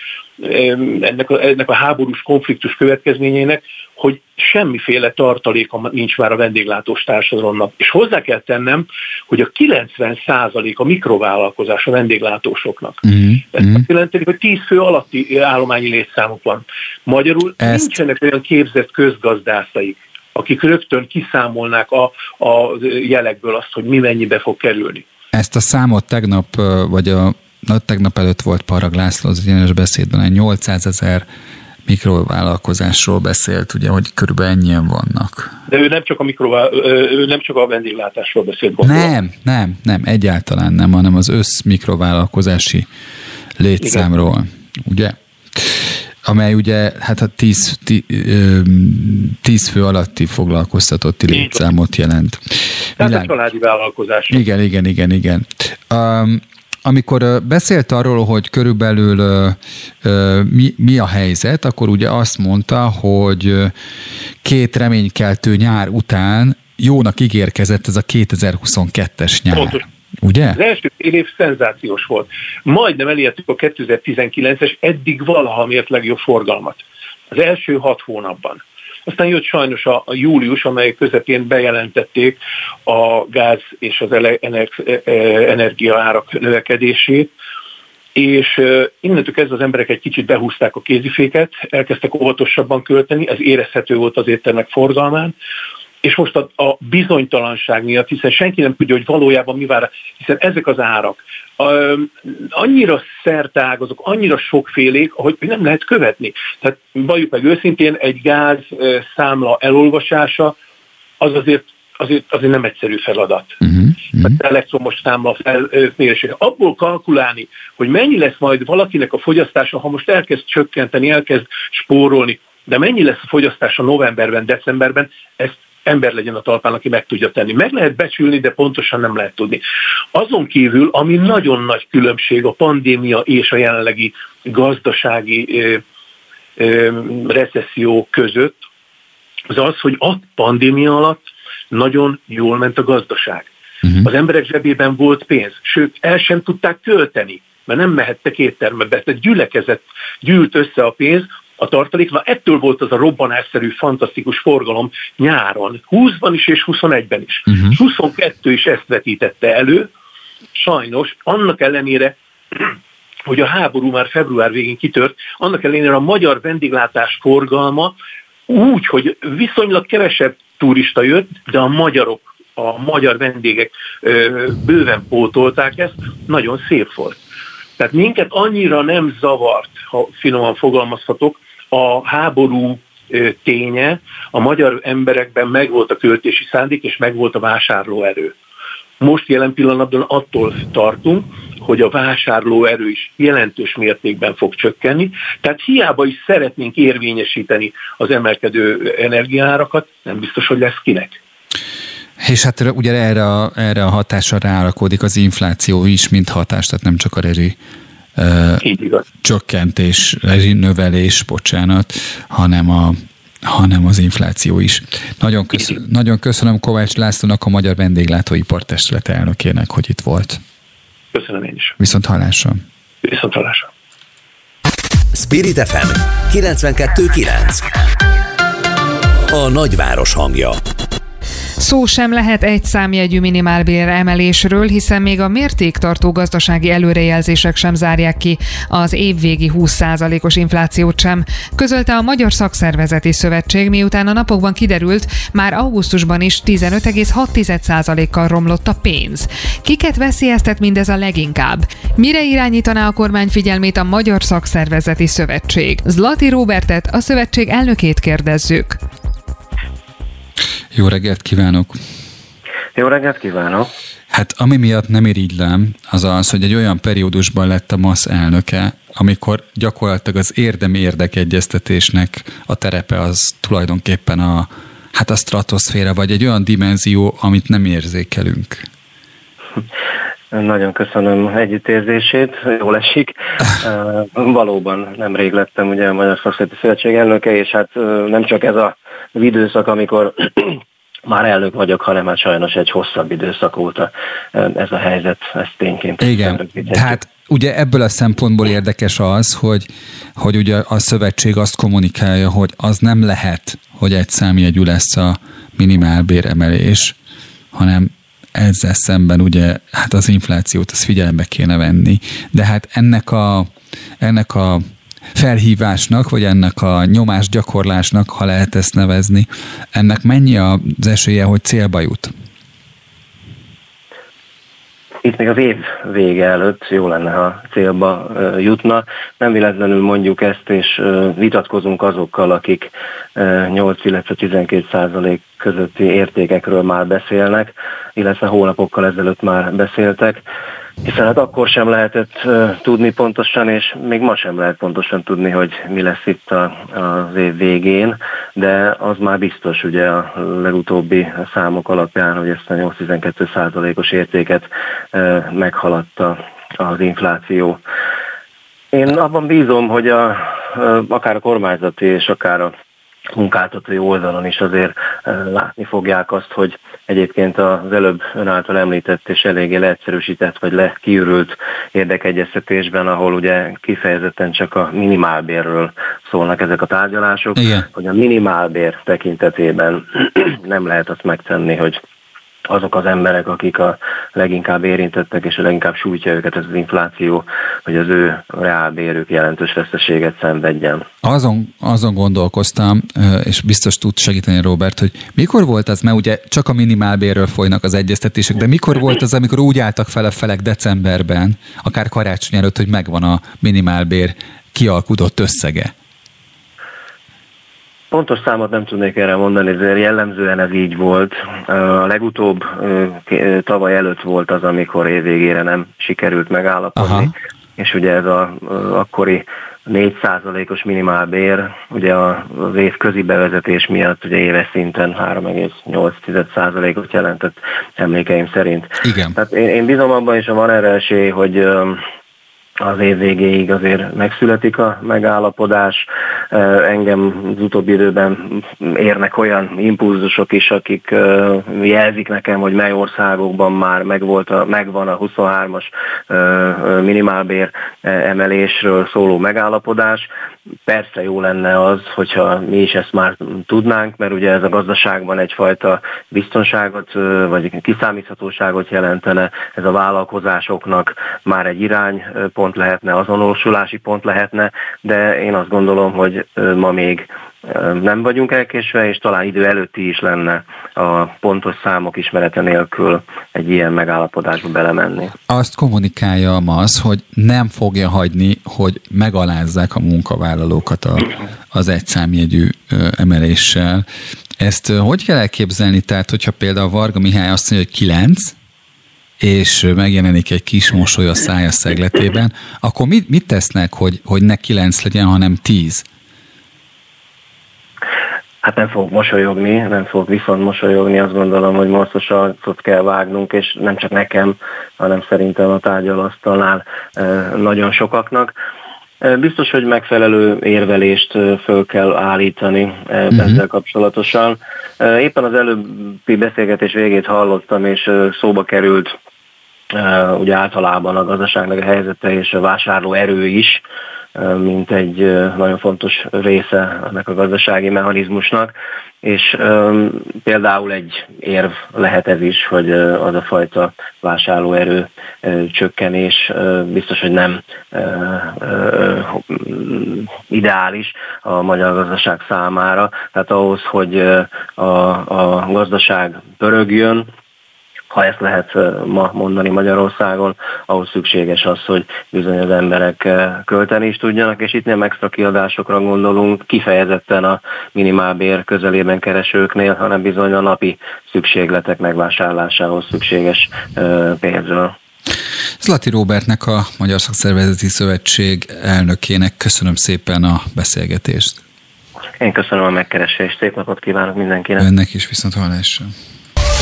ennek a, ennek a háborús konfliktus következményének, hogy semmiféle tartaléka nincs már a vendéglátós társadalomnak. És hozzá kell tennem, hogy a 90% a mikrovállalkozás a vendéglátósoknak. Mm-hmm. Ez azt jelenti, hogy 10 fő alatti állományi létszámuk van. Magyarul Ezt... nincsenek olyan képzett közgazdászaik, akik rögtön kiszámolnák a, a jelekből azt, hogy mi mennyibe fog kerülni. Ezt a számot tegnap, vagy a na, tegnap előtt volt Parag László az egyenes beszédben, egy 800 ezer mikrovállalkozásról beszélt, ugye, hogy körülbelül ennyien vannak. De ő nem csak a, mikrovál, ő nem csak a vendéglátásról beszélt. Gondolom. Nem, nem, nem, egyáltalán nem, hanem az össz mikrovállalkozási létszámról, Igen. ugye? Amely ugye hát a 10, 10 fő alatti foglalkoztatotti létszámot jelent. Tehát Világ... a családi vállalkozás. Igen, igen, igen, igen. Um, amikor beszélt arról, hogy körülbelül mi, mi a helyzet, akkor ugye azt mondta, hogy két reménykeltő nyár után jónak ígérkezett ez a 2022-es nyár. Pontos. Ugye? Az első fél év szenzációs volt. Majdnem elértük a 2019-es eddig valaha mért legjobb forgalmat. Az első hat hónapban. Aztán jött sajnos a, a július, amely közepén bejelentették a gáz és az energiaárak növekedését, és innentől kezdve az emberek egy kicsit behúzták a kéziféket, elkezdtek óvatosabban költeni, ez érezhető volt az éttermek forgalmán, és most a, a bizonytalanság miatt, hiszen senki nem tudja, hogy valójában mi vár, hiszen ezek az árak annyira szertágazok, annyira sokfélék, hogy nem lehet követni. Tehát valljuk meg őszintén, egy gáz számla elolvasása az azért azért, azért nem egyszerű feladat. Uh-huh, uh-huh. elektromos számla felmérése. Abból kalkulálni, hogy mennyi lesz majd valakinek a fogyasztása, ha most elkezd csökkenteni, elkezd spórolni, de mennyi lesz a fogyasztása novemberben, decemberben, ezt ember legyen a talpán, aki meg tudja tenni. Meg lehet becsülni, de pontosan nem lehet tudni. Azon kívül, ami nagyon nagy különbség a pandémia és a jelenlegi gazdasági ö, ö, recesszió között, az az, hogy a pandémia alatt nagyon jól ment a gazdaság. Uh-huh. Az emberek zsebében volt pénz, sőt, el sem tudták költeni, mert nem mehettek éttermebe, tehát gyülekezett, gyűlt össze a pénz, a tartalék. Na ettől volt az a robbanásszerű, fantasztikus forgalom nyáron, 20-ban is és 21-ben is. Uh-huh. 22 is ezt vetítette elő, sajnos annak ellenére, hogy a háború már február végén kitört, annak ellenére a magyar vendéglátás forgalma úgy, hogy viszonylag kevesebb turista jött, de a magyarok, a magyar vendégek bőven pótolták ezt, nagyon szép volt. Tehát minket annyira nem zavart, ha finoman fogalmazhatok, a háború ténye, a magyar emberekben megvolt a költési szándék, és megvolt a vásárlóerő. Most jelen pillanatban attól tartunk, hogy a vásárlóerő is jelentős mértékben fog csökkenni, tehát hiába is szeretnénk érvényesíteni az emelkedő energiárakat, nem biztos, hogy lesz kinek. És hát ugye erre a, erre a hatásra ráalakodik az infláció is, mint hatás, tehát nem csak a rezsi uh, csökkentés, rezsi növelés, bocsánat, hanem a, hanem az infláció is. Nagyon, köszön, nagyon köszönöm Kovács Lászlónak, a Magyar Vendéglátóipar Testület elnökének, hogy itt volt. Köszönöm én is. Viszont hallásra. Viszont hallásra. Spirit FM 92.9 A nagyváros hangja Szó sem lehet egy számjegyű minimálbér emelésről, hiszen még a mértéktartó gazdasági előrejelzések sem zárják ki az évvégi 20%-os inflációt sem, közölte a Magyar Szakszervezeti Szövetség, miután a napokban kiderült, már augusztusban is 15,6%-kal romlott a pénz. Kiket veszélyeztet mindez a leginkább? Mire irányítaná a kormány figyelmét a Magyar Szakszervezeti Szövetség? Zlati Robertet, a szövetség elnökét kérdezzük. Jó reggelt kívánok! Jó reggelt kívánok! Hát ami miatt nem irigylem, az az, hogy egy olyan periódusban lett a MASZ elnöke, amikor gyakorlatilag az érdemi érdekegyeztetésnek a terepe az tulajdonképpen a, hát a stratoszféra, vagy egy olyan dimenzió, amit nem érzékelünk. Nagyon köszönöm együttérzését, jól esik. Valóban nemrég lettem ugye a Magyar Szakszereti Szövetség elnöke, és hát nem csak ez a az időszak, amikor már elnök vagyok, hanem hát sajnos egy hosszabb időszak óta ez a helyzet, ez tényként. Igen, tehát ugye ebből a szempontból érdekes az, hogy, hogy ugye a szövetség azt kommunikálja, hogy az nem lehet, hogy egy számjegyű lesz a minimálbéremelés, hanem ezzel szemben ugye hát az inflációt az figyelembe kéne venni. De hát ennek a, ennek a felhívásnak, vagy ennek a nyomás gyakorlásnak, ha lehet ezt nevezni, ennek mennyi az esélye, hogy célba jut? Itt még az év vége előtt jó lenne, ha célba jutna. Nem véletlenül mondjuk ezt, és vitatkozunk azokkal, akik 8, illetve 12 százalék közötti értékekről már beszélnek, illetve hónapokkal ezelőtt már beszéltek hiszen hát akkor sem lehetett uh, tudni pontosan, és még ma sem lehet pontosan tudni, hogy mi lesz itt a, az év végén, de az már biztos ugye a legutóbbi számok alapján, hogy ezt a 8-12 százalékos értéket uh, meghaladta az infláció. Én abban bízom, hogy a, akár a kormányzati és akár a munkáltatói oldalon is azért látni fogják azt, hogy egyébként az előbb ön által említett és eléggé leegyszerűsített vagy lekiürült érdekegyeztetésben, ahol ugye kifejezetten csak a minimálbérről szólnak ezek a tárgyalások, Igen. hogy a minimálbér tekintetében nem lehet azt megtenni, hogy azok az emberek, akik a leginkább érintettek és a leginkább sújtja őket ez az infláció, hogy az ő reálbérük jelentős veszteséget szenvedjen. Azon, azon gondolkoztam, és biztos tud segíteni Robert, hogy mikor volt az, mert ugye csak a minimálbérről folynak az egyeztetések, de mikor volt az, amikor úgy álltak fel a felek decemberben, akár karácsony előtt, hogy megvan a minimálbér kialkudott összege? Pontos számot nem tudnék erre mondani, de jellemzően ez így volt. A legutóbb tavaly előtt volt az, amikor évvégére nem sikerült megállapodni, Aha. és ugye ez a akkori 4%-os minimálbér, ugye az év közi bevezetés miatt ugye éves szinten 3,8%-ot jelentett emlékeim szerint. Igen. Tehát én, én bízom abban, és van erre esély, hogy az év végéig azért megszületik a megállapodás. Engem az utóbbi időben érnek olyan impulzusok is, akik jelzik nekem, hogy mely országokban már megvolt a, megvan a 23-as minimálbér emelésről szóló megállapodás. Persze jó lenne az, hogyha mi is ezt már tudnánk, mert ugye ez a gazdaságban egyfajta biztonságot vagy kiszámíthatóságot jelentene, ez a vállalkozásoknak már egy iránypont lehetne, azonosulási pont lehetne, de én azt gondolom, hogy ma még nem vagyunk elkésve, és talán idő előtti is lenne a pontos számok ismerete nélkül egy ilyen megállapodásba belemenni. Azt kommunikálja az, hogy nem fogja hagyni, hogy megalázzák a munkavállalókat a, az egyszámjegyű emeléssel. Ezt hogy kell elképzelni? Tehát, hogyha például Varga Mihály azt mondja, hogy 9, és megjelenik egy kis mosoly a szája szegletében, akkor mit, mit tesznek, hogy, hogy ne 9 legyen, hanem 10? Hát nem fog mosolyogni, nem fog viszont mosolyogni, azt gondolom, hogy most arcot kell vágnunk, és nem csak nekem, hanem szerintem a tárgyalasztalnál nagyon sokaknak. Biztos, hogy megfelelő érvelést föl kell állítani uh-huh. ezzel kapcsolatosan. Éppen az előbbi beszélgetés végét hallottam, és szóba került ugye általában a gazdaságnak a helyzete és a vásárló erő is, mint egy nagyon fontos része ennek a gazdasági mechanizmusnak, és például egy érv lehet ez is, hogy az a fajta vásárlóerő csökkenés biztos, hogy nem ideális a magyar gazdaság számára. Tehát ahhoz, hogy a, a gazdaság pörögjön, ha ezt lehet ma mondani Magyarországon, ahhoz szükséges az, hogy bizony az emberek költeni is tudjanak, és itt nem extra kiadásokra gondolunk, kifejezetten a minimálbér közelében keresőknél, hanem bizony a napi szükségletek megvásárlásához szükséges pénzről. Zlati Robertnek, a Magyar Szakszervezeti Szövetség elnökének köszönöm szépen a beszélgetést. Én köszönöm a megkeresést, szép napot kívánok mindenkinek. Önnek is viszont hallásra.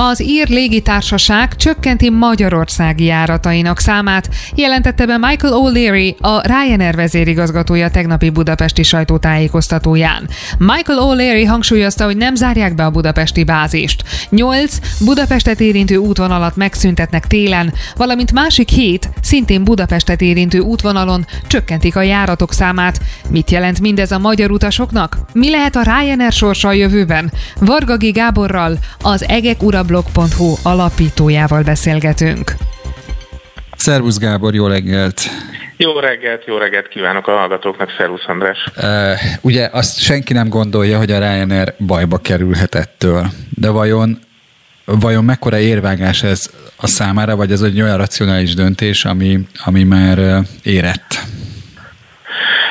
Az ír légitársaság csökkenti magyarországi járatainak számát, jelentette be Michael O'Leary, a Ryanair vezérigazgatója tegnapi budapesti sajtótájékoztatóján. Michael O'Leary hangsúlyozta, hogy nem zárják be a budapesti bázist. Nyolc Budapestet érintő útvonalat megszüntetnek télen, valamint másik hét szintén Budapestet érintő útvonalon csökkentik a járatok számát. Mit jelent mindez a magyar utasoknak? Mi lehet a Ryanair sorsa a jövőben? Vargagi Gáborral, az Egek Ura blog.hu alapítójával beszélgetünk. Szervusz Gábor, jó reggelt! Jó reggelt, jó reggelt kívánok a hallgatóknak, szervusz András! Uh, ugye azt senki nem gondolja, hogy a Ryanair bajba kerülhet ettől, de vajon vajon mekkora érvágás ez a számára, vagy ez egy olyan racionális döntés, ami, ami már érett?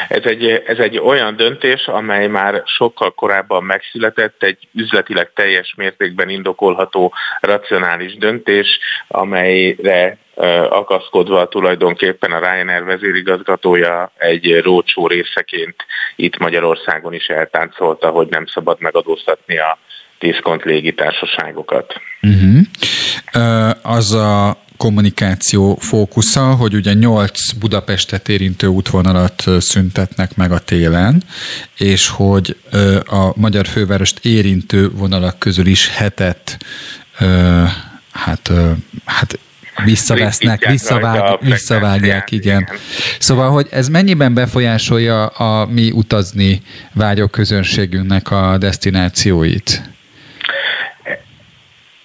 Ez egy, ez egy olyan döntés, amely már sokkal korábban megszületett, egy üzletileg teljes mértékben indokolható racionális döntés, amelyre akaszkodva tulajdonképpen a Ryanair vezérigazgatója egy rócsó részeként itt Magyarországon is eltáncolta, hogy nem szabad megadóztatni a diszkont légitársaságokat. Uh-huh. Az a kommunikáció fókusza, hogy ugye 8 Budapestet érintő útvonalat szüntetnek meg a télen, és hogy a magyar fővárost érintő vonalak közül is hetet hát, hát visszavesznek, visszavág, visszavágják, igen. Szóval, hogy ez mennyiben befolyásolja a mi utazni vágyó közönségünknek a destinációit?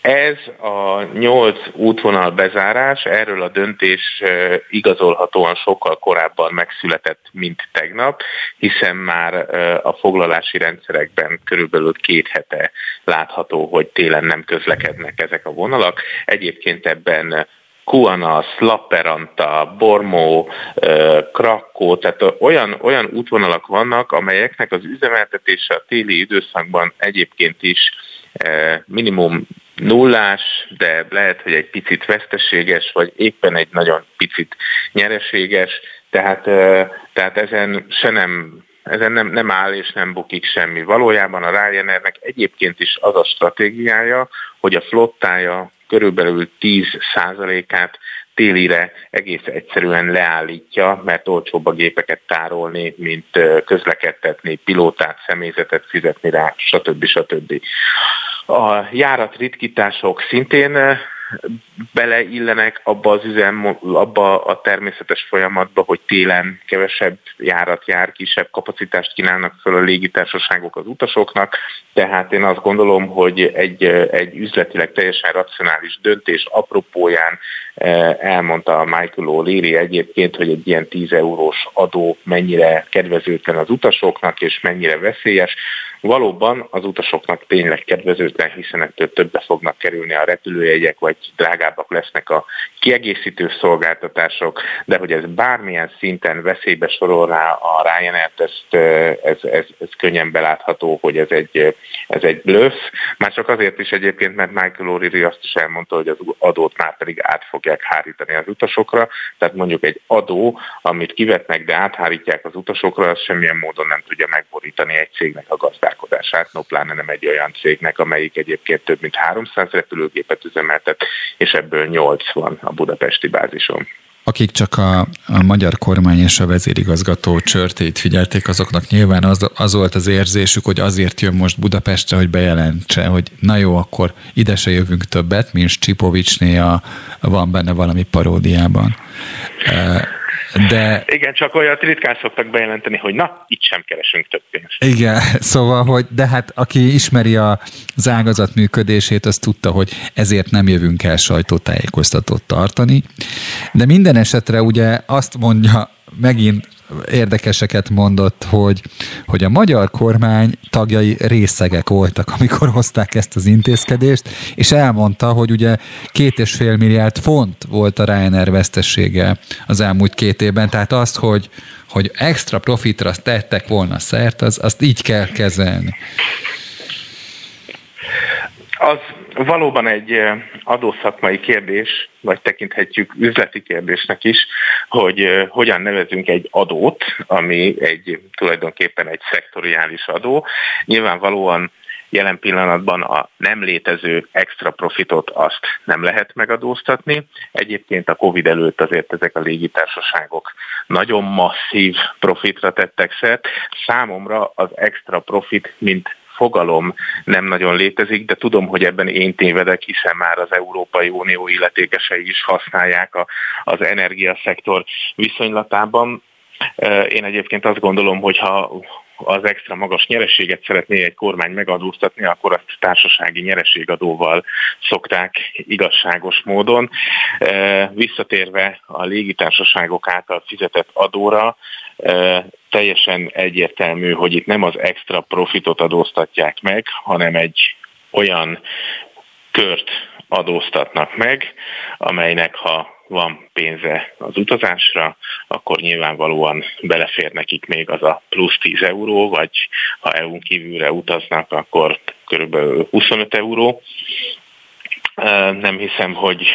Ez a nyolc útvonal bezárás, erről a döntés igazolhatóan sokkal korábban megszületett, mint tegnap, hiszen már a foglalási rendszerekben körülbelül két hete látható, hogy télen nem közlekednek ezek a vonalak. Egyébként ebben Kuana, Slapperanta, Bormó, Krakó, tehát olyan, olyan útvonalak vannak, amelyeknek az üzemeltetése a téli időszakban egyébként is minimum nullás, de lehet, hogy egy picit veszteséges, vagy éppen egy nagyon picit nyereséges, tehát, tehát ezen se nem ezen nem, nem áll és nem bukik semmi. Valójában a Ryanairnek egyébként is az a stratégiája, hogy a flottája körülbelül 10%-át télire egész egyszerűen leállítja, mert olcsóbb a gépeket tárolni, mint közlekedtetni, pilótát, személyzetet fizetni rá, stb. stb. A járatritkítások szintén beleillenek abba az üzem, abba a természetes folyamatba, hogy télen kevesebb járat jár, kisebb kapacitást kínálnak föl a légitársaságok az utasoknak, tehát én azt gondolom, hogy egy, egy üzletileg teljesen racionális döntés apropóján elmondta Michael O'Leary egyébként, hogy egy ilyen 10 eurós adó mennyire kedvezőtlen az utasoknak, és mennyire veszélyes. Valóban az utasoknak tényleg kedvezőtlen, hiszen ettől többe fognak kerülni a repülőjegyek, vagy drágábbak lesznek a kiegészítő szolgáltatások, de hogy ez bármilyen szinten veszélybe sorol rá a Ryanair-t, ezt, ez, ez, ez könnyen belátható, hogy ez egy, ez egy bluff. Már csak azért is egyébként, mert Michael O'Reilly azt is elmondta, hogy az adót már pedig át fogják hárítani az utasokra, tehát mondjuk egy adó, amit kivetnek, de áthárítják az utasokra, az semmilyen módon nem tudja megborítani egy cégnek a gazdálkodását, no pláne nem egy olyan cégnek, amelyik egyébként több mint 300 repülőgépet üzemeltet, és ebből 8 van a budapesti bázison. Akik csak a, a magyar kormány és a vezérigazgató csörtét figyelték, azoknak nyilván az, az volt az érzésük, hogy azért jön most Budapestre, hogy bejelentse, hogy na jó, akkor ide se jövünk többet, mint Csipovicsné a, van benne valami paródiában. De... Igen, csak olyat ritkán szoktak bejelenteni, hogy na, itt sem keresünk több pénzt. Igen, szóval, hogy de hát aki ismeri a, az ágazat működését, az tudta, hogy ezért nem jövünk el sajtótájékoztatót tartani. De minden esetre ugye azt mondja megint érdekeseket mondott, hogy, hogy a magyar kormány tagjai részegek voltak, amikor hozták ezt az intézkedést, és elmondta, hogy ugye két és fél milliárd font volt a Ryanair vesztessége az elmúlt két évben, tehát azt, hogy, hogy extra profitra tettek volna szert, az, azt így kell kezelni. Az valóban egy adószakmai kérdés, vagy tekinthetjük üzleti kérdésnek is, hogy hogyan nevezünk egy adót, ami egy tulajdonképpen egy szektoriális adó. Nyilvánvalóan jelen pillanatban a nem létező extra profitot azt nem lehet megadóztatni. Egyébként a Covid előtt azért ezek a légitársaságok nagyon masszív profitra tettek szert. Számomra az extra profit, mint fogalom nem nagyon létezik, de tudom, hogy ebben én tévedek, hiszen már az Európai Unió illetékesei is használják a, az energiaszektor viszonylatában. Én egyébként azt gondolom, hogy ha az extra magas nyereséget szeretné egy kormány megadóztatni, akkor azt társasági nyereségadóval szokták igazságos módon. Visszatérve a légitársaságok által fizetett adóra, teljesen egyértelmű, hogy itt nem az extra profitot adóztatják meg, hanem egy olyan kört adóztatnak meg, amelynek ha van pénze az utazásra, akkor nyilvánvalóan belefér nekik még az a plusz 10 euró, vagy ha EU-n kívülre utaznak, akkor körülbelül 25 euró. Nem hiszem, hogy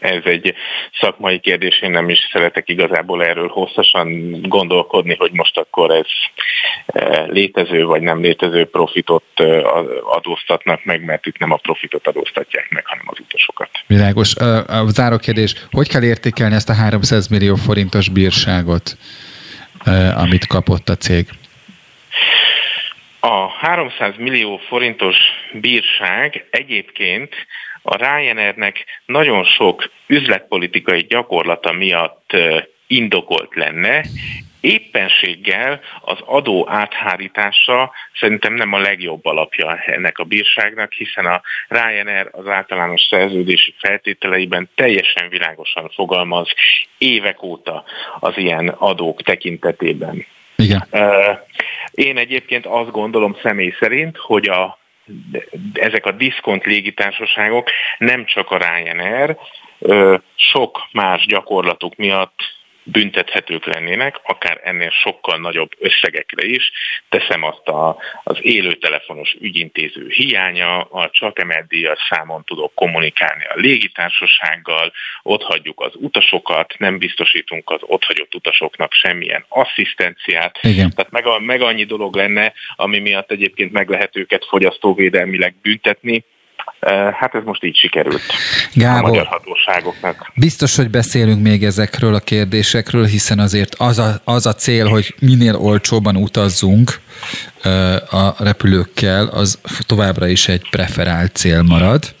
ez egy szakmai kérdés, én nem is szeretek igazából erről hosszasan gondolkodni, hogy most akkor ez létező vagy nem létező profitot adóztatnak meg, mert itt nem a profitot adóztatják meg, hanem az utasokat. Világos. A záró kérdés, hogy kell értékelni ezt a 300 millió forintos bírságot, amit kapott a cég? A 300 millió forintos bírság egyébként a Ryanairnek nagyon sok üzletpolitikai gyakorlata miatt indokolt lenne, éppenséggel az adó áthárítása szerintem nem a legjobb alapja ennek a bírságnak, hiszen a Ryanair az általános szerződési feltételeiben teljesen világosan fogalmaz évek óta az ilyen adók tekintetében. Igen. Én egyébként azt gondolom személy szerint, hogy a ezek a diszkont légitársaságok nem csak a Ryanair, sok más gyakorlatuk miatt büntethetők lennének, akár ennél sokkal nagyobb összegekre is. Teszem azt a, az élőtelefonos ügyintéző hiánya, a csak emeddíjas számon tudok kommunikálni a légitársasággal, ott hagyjuk az utasokat, nem biztosítunk az ott hagyott utasoknak semmilyen asszisztenciát. Igen. Tehát meg, a, meg annyi dolog lenne, ami miatt egyébként meg lehet őket fogyasztóvédelmileg büntetni, Hát ez most így sikerült Gábor, a magyar hatóságoknak. Biztos, hogy beszélünk még ezekről a kérdésekről, hiszen azért az a, az a cél, hogy minél olcsóban utazzunk a repülőkkel, az továbbra is egy preferált cél marad,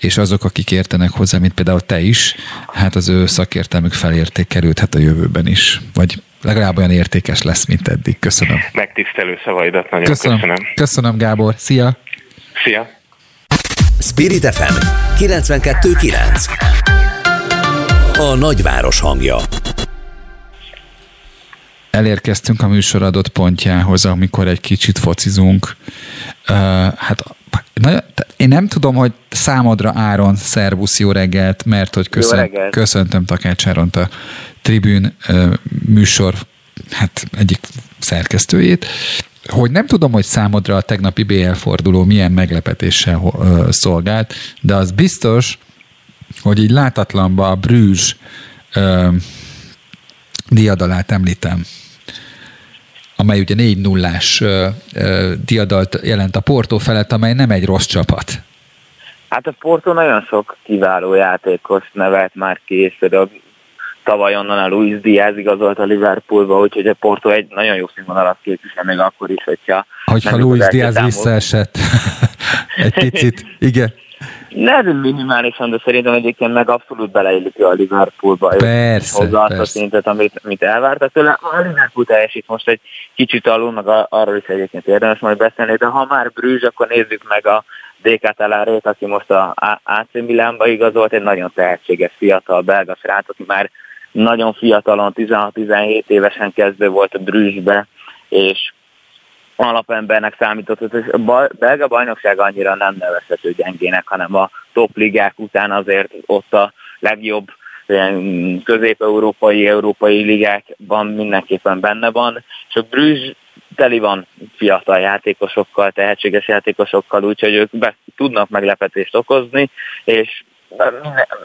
és azok, akik értenek hozzá, mint például te is, hát az ő szakértelmük felértékelődhet a jövőben is, vagy legalább olyan értékes lesz, mint eddig. Köszönöm. Megtisztelő szavaidat, nagyon köszönöm. Köszönöm, köszönöm Gábor. Szia! Szia! Spirit FM 92.9 A nagyváros hangja Elérkeztünk a műsor adott pontjához, amikor egy kicsit focizunk. Uh, hát na, én nem tudom, hogy számodra Áron, szervusz, jó reggelt, mert hogy köszön, reggelt. köszöntöm Takács Áront a Tribün uh, műsor hát egyik szerkesztőjét, hogy nem tudom, hogy számodra a tegnapi BL forduló milyen meglepetéssel szolgált, de az biztos, hogy így látatlanba a Brűzs diadalát említem amely ugye 4 0 diadalt jelent a Porto felett, amely nem egy rossz csapat. Hát a Porto nagyon sok kiváló játékos nevet már ki, és tavaly onnan a Luis Diaz igazolt a Liverpoolba, úgyhogy a Porto egy nagyon jó színvonalat képvisel, még akkor is, hogyha... Hogyha Luis Diaz visszaesett egy picit, igen. Nem minimálisan, de szerintem egyébként meg abszolút beleillik a Liverpoolba. Persze, hozzá azt a szintet, amit, amit elvártak tőle. A Liverpool teljesít most egy kicsit alul, meg arról is egyébként érdemes majd beszélni, de ha már Brüzs, akkor nézzük meg a DK Talárét, aki most a AC Milánba igazolt, egy nagyon tehetséges fiatal belga srác, aki már nagyon fiatalon, 16-17 évesen kezdő volt a Brüsszbe, és alapembernek számított, és a belga bajnokság annyira nem nevezhető gyengének, hanem a top ligák után azért ott a legjobb közép-európai, európai ligákban mindenképpen benne van, és a Brüzs teli van fiatal játékosokkal, tehetséges játékosokkal, úgyhogy ők be tudnak meglepetést okozni, és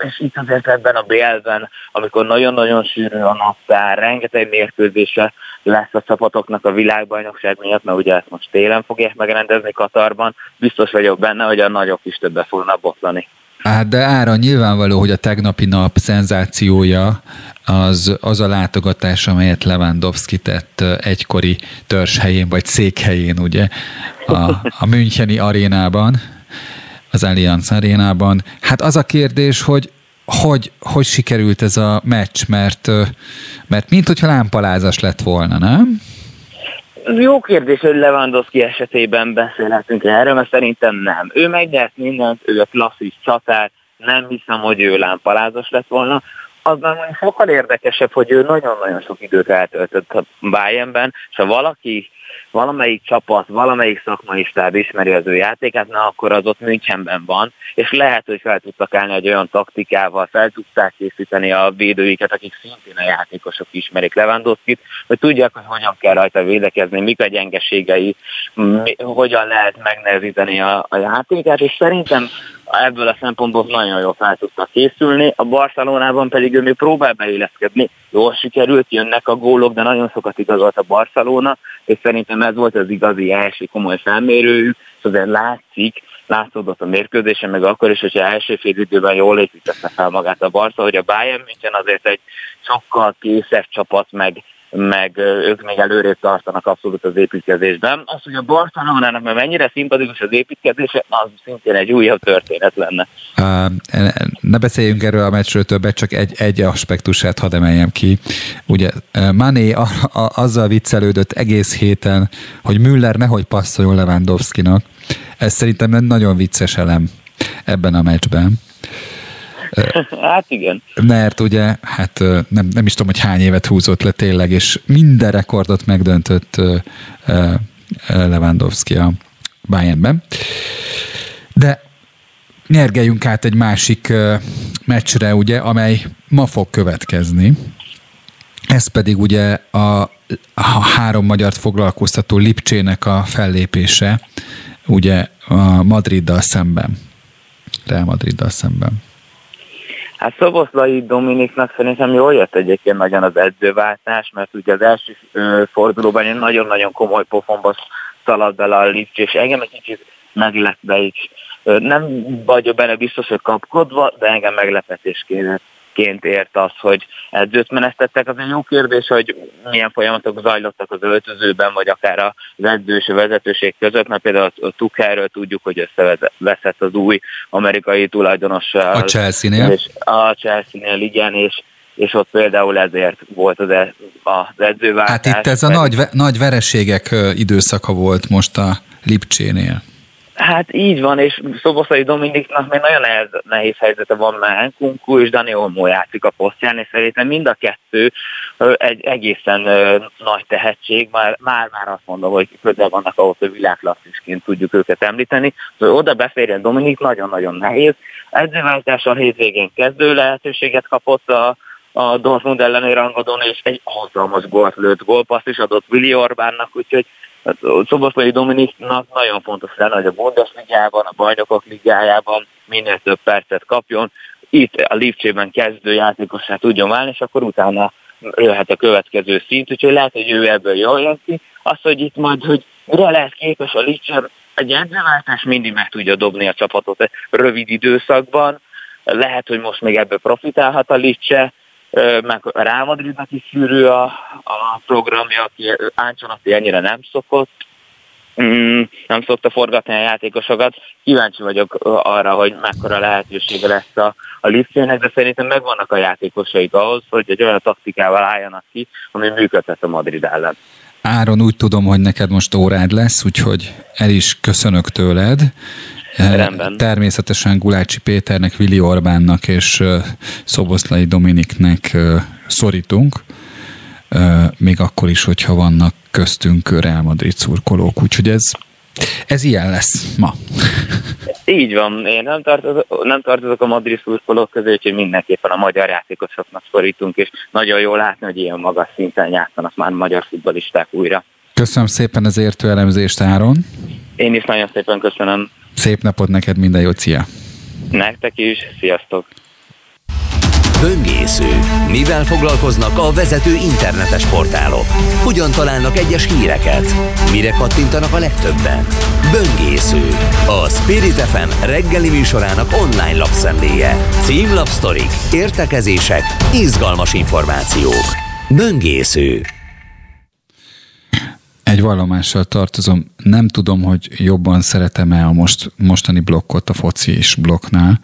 és itt azért ebben a BL-ben, amikor nagyon-nagyon sűrű a naptár, rengeteg mérkőzése lesz a csapatoknak a világbajnokság miatt, mert ugye ezt most télen fogják megrendezni Katarban, biztos vagyok benne, hogy a nagyok is többe fognak botlani. Hát de ára nyilvánvaló, hogy a tegnapi nap szenzációja az, az a látogatás, amelyet Lewandowski tett egykori törzshelyén, vagy székhelyén, ugye, a, a Müncheni arénában, az Allianz arénában. Hát az a kérdés, hogy hogy, hogy sikerült ez a meccs, mert, mert mint hogyha lámpalázas lett volna, nem? Jó kérdés, hogy Lewandowski esetében beszélhetünk erről, mert szerintem nem. Ő megnyert mindent, ő a klasszis csatár, nem hiszem, hogy ő lámpalázas lett volna. Azban sokkal érdekesebb, hogy ő nagyon-nagyon sok időt eltöltött a Bayernben, és ha valaki valamelyik csapat, valamelyik szakmai stáb ismeri az ő játékát, na akkor az ott Münchenben van, és lehet, hogy fel tudtak állni egy olyan taktikával, fel tudták készíteni a védőiket, akik szintén a játékosok ismerik Lewandowski-t, hogy tudják, hogy hogyan kell rajta védekezni, mik a gyengeségei, mi, hogyan lehet megnehezíteni a, a játékát, és szerintem ebből a szempontból nagyon jól fel tudtak készülni. A Barcelonában pedig ő még próbál beilleszkedni. Jól sikerült, jönnek a gólok, de nagyon sokat igazolt a Barcelona, és szerintem ez volt az igazi első komoly felmérőjük, és azért látszik, látszódott a mérkőzésen, meg akkor is, hogyha első fél időben jól építette fel magát a Barca, hogy a Bayern München azért egy sokkal készebb csapat, meg meg ők még előrébb tartanak abszolút az építkezésben. Az, hogy a Barcelonának mert mennyire szimpatikus az építkezése, az szintén egy újabb történet lenne. Uh, ne beszéljünk erről a meccsről többet, csak egy, egy aspektusát hadd emeljem ki. Ugye Mané a, a, azzal viccelődött egész héten, hogy Müller nehogy passzoljon Lewandowski-nak. Ez szerintem egy nagyon vicces elem ebben a meccsben. hát igen. Mert ugye, hát nem, nem is tudom, hogy hány évet húzott le tényleg, és minden rekordot megdöntött Lewandowski a Bayernben. De nyergeljünk át egy másik meccsre, ugye, amely ma fog következni. Ez pedig ugye a, a három magyart foglalkoztató Lipcsének a fellépése, ugye a Madriddal szemben. Real Madriddal szemben. Hát Szoboszlai Dominiknak szerintem jól jött egyébként nagyon az edzőváltás, mert ugye az első fordulóban egy nagyon-nagyon komoly pofonba szaladt bele a Lipcs, és engem egy kicsit meglepve is. Nem vagyok benne biztos, hogy kapkodva, de engem meglepetésként ként ért az, hogy edzőt menesztettek. Az egy jó kérdés, hogy milyen folyamatok zajlottak az öltözőben, vagy akár az edző és a vezetőség között, mert például a Tukerről tudjuk, hogy összeveszett az új amerikai tulajdonossal. A Chelsea-nél. És a Chelsea-nél, igen, és és ott például ezért volt az, e, az edzőváltás. Hát itt ez a nagy, nagy vereségek időszaka volt most a Lipcsénél. Hát így van, és Szoboszai Dominiknak még nagyon nehéz, nehéz helyzete van, mert Kunku és Dani Olmó játszik a posztján, és szerintem mind a kettő egy egészen nagy tehetség, már, már, már azt mondom, hogy közel vannak ahhoz, hogy világklasszisként tudjuk őket említeni. Szóval oda beférjen Dominik nagyon-nagyon nehéz. Edzőváltással hétvégén kezdő lehetőséget kapott a, a Dortmund elleni rangadón, és egy hatalmas gólt lőtt gólpaszt is adott Willi Orbánnak, úgyhogy Szoboszlai Dominiknak nagyon fontos lenne, hogy a Bundesligában, a Bajnokok Ligájában minél több percet kapjon. Itt a Lipcsében kezdő játékosát tudjon válni, és akkor utána jöhet a következő szint, úgyhogy lehet, hogy ő ebből jól jön ki. Az, hogy itt majd, hogy mire lehet képes a Lipcse, egy edzőváltás mindig meg tudja dobni a csapatot rövid időszakban. Lehet, hogy most még ebből profitálhat a Lipcse, meg a Real Madridnak is sűrű a, a programja, aki Áncsonotti ennyire nem szokott, mm, nem szokta forgatni a játékosokat. Kíváncsi vagyok arra, hogy mekkora lehetősége lesz a, a Lipcsének, de szerintem megvannak a játékosaik ahhoz, hogy egy olyan taktikával álljanak ki, ami működhet a Madrid ellen. Áron, úgy tudom, hogy neked most órád lesz, úgyhogy el is köszönök tőled, Rendben. Természetesen Gulácsi Péternek, Vili Orbánnak és Szoboszlai Dominiknek szorítunk, még akkor is, hogyha vannak köztünk Real Madrid szurkolók, úgyhogy ez, ez ilyen lesz ma. Így van, én nem tartozok, nem tartozok a Madrid szurkolók közé, úgyhogy mindenképpen a magyar játékosoknak szorítunk, és nagyon jól látni, hogy ilyen magas szinten játszanak már magyar futbolisták újra. Köszönöm szépen az értő elemzést, Áron. Én is nagyon szépen köszönöm. Szép napot neked, minden jót, szia! Nektek is, sziasztok! Böngésző. Mivel foglalkoznak a vezető internetes portálok? Hogyan találnak egyes híreket? Mire kattintanak a legtöbben? Böngésző. A Spirit FM reggeli műsorának online lapszemléje. Címlapsztorik, értekezések, izgalmas információk. Böngésző egy vallomással tartozom. Nem tudom, hogy jobban szeretem-e a most, mostani blokkot a foci és blokknál,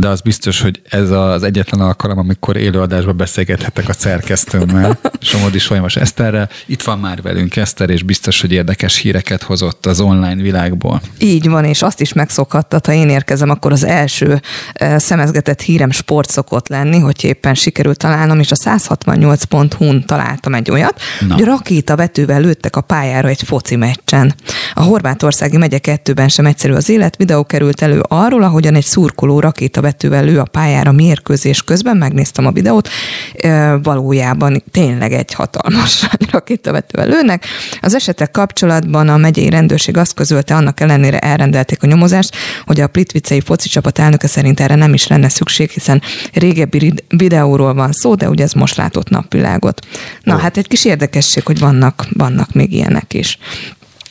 de az biztos, hogy ez az egyetlen alkalom, amikor élőadásban beszélgethetek a szerkesztőmmel, Somodi Solymas Eszterrel. Itt van már velünk Eszter, és biztos, hogy érdekes híreket hozott az online világból. Így van, és azt is megszokhatta, ha én érkezem, akkor az első szemezgetett hírem sport szokott lenni, hogy éppen sikerült találnom, és a 168.hu-n találtam egy olyat, Na. hogy rakéta vetővel lőttek a pályára egy foci meccsen. A horvátországi megye kettőben sem egyszerű az élet, videó került elő arról, ahogyan egy szurkoló rakéta rakétavetővel lő a pályára mérkőzés közben, megnéztem a videót, valójában tényleg egy hatalmas rakétavetővel lőnek. Az esetek kapcsolatban a megyei rendőrség azt közölte, annak ellenére elrendelték a nyomozást, hogy a Plitvicei foci csapat elnöke szerint erre nem is lenne szükség, hiszen régebbi videóról van szó, de ugye ez most látott napvilágot. Na, oh. hát egy kis érdekesség, hogy vannak, vannak még ilyenek is.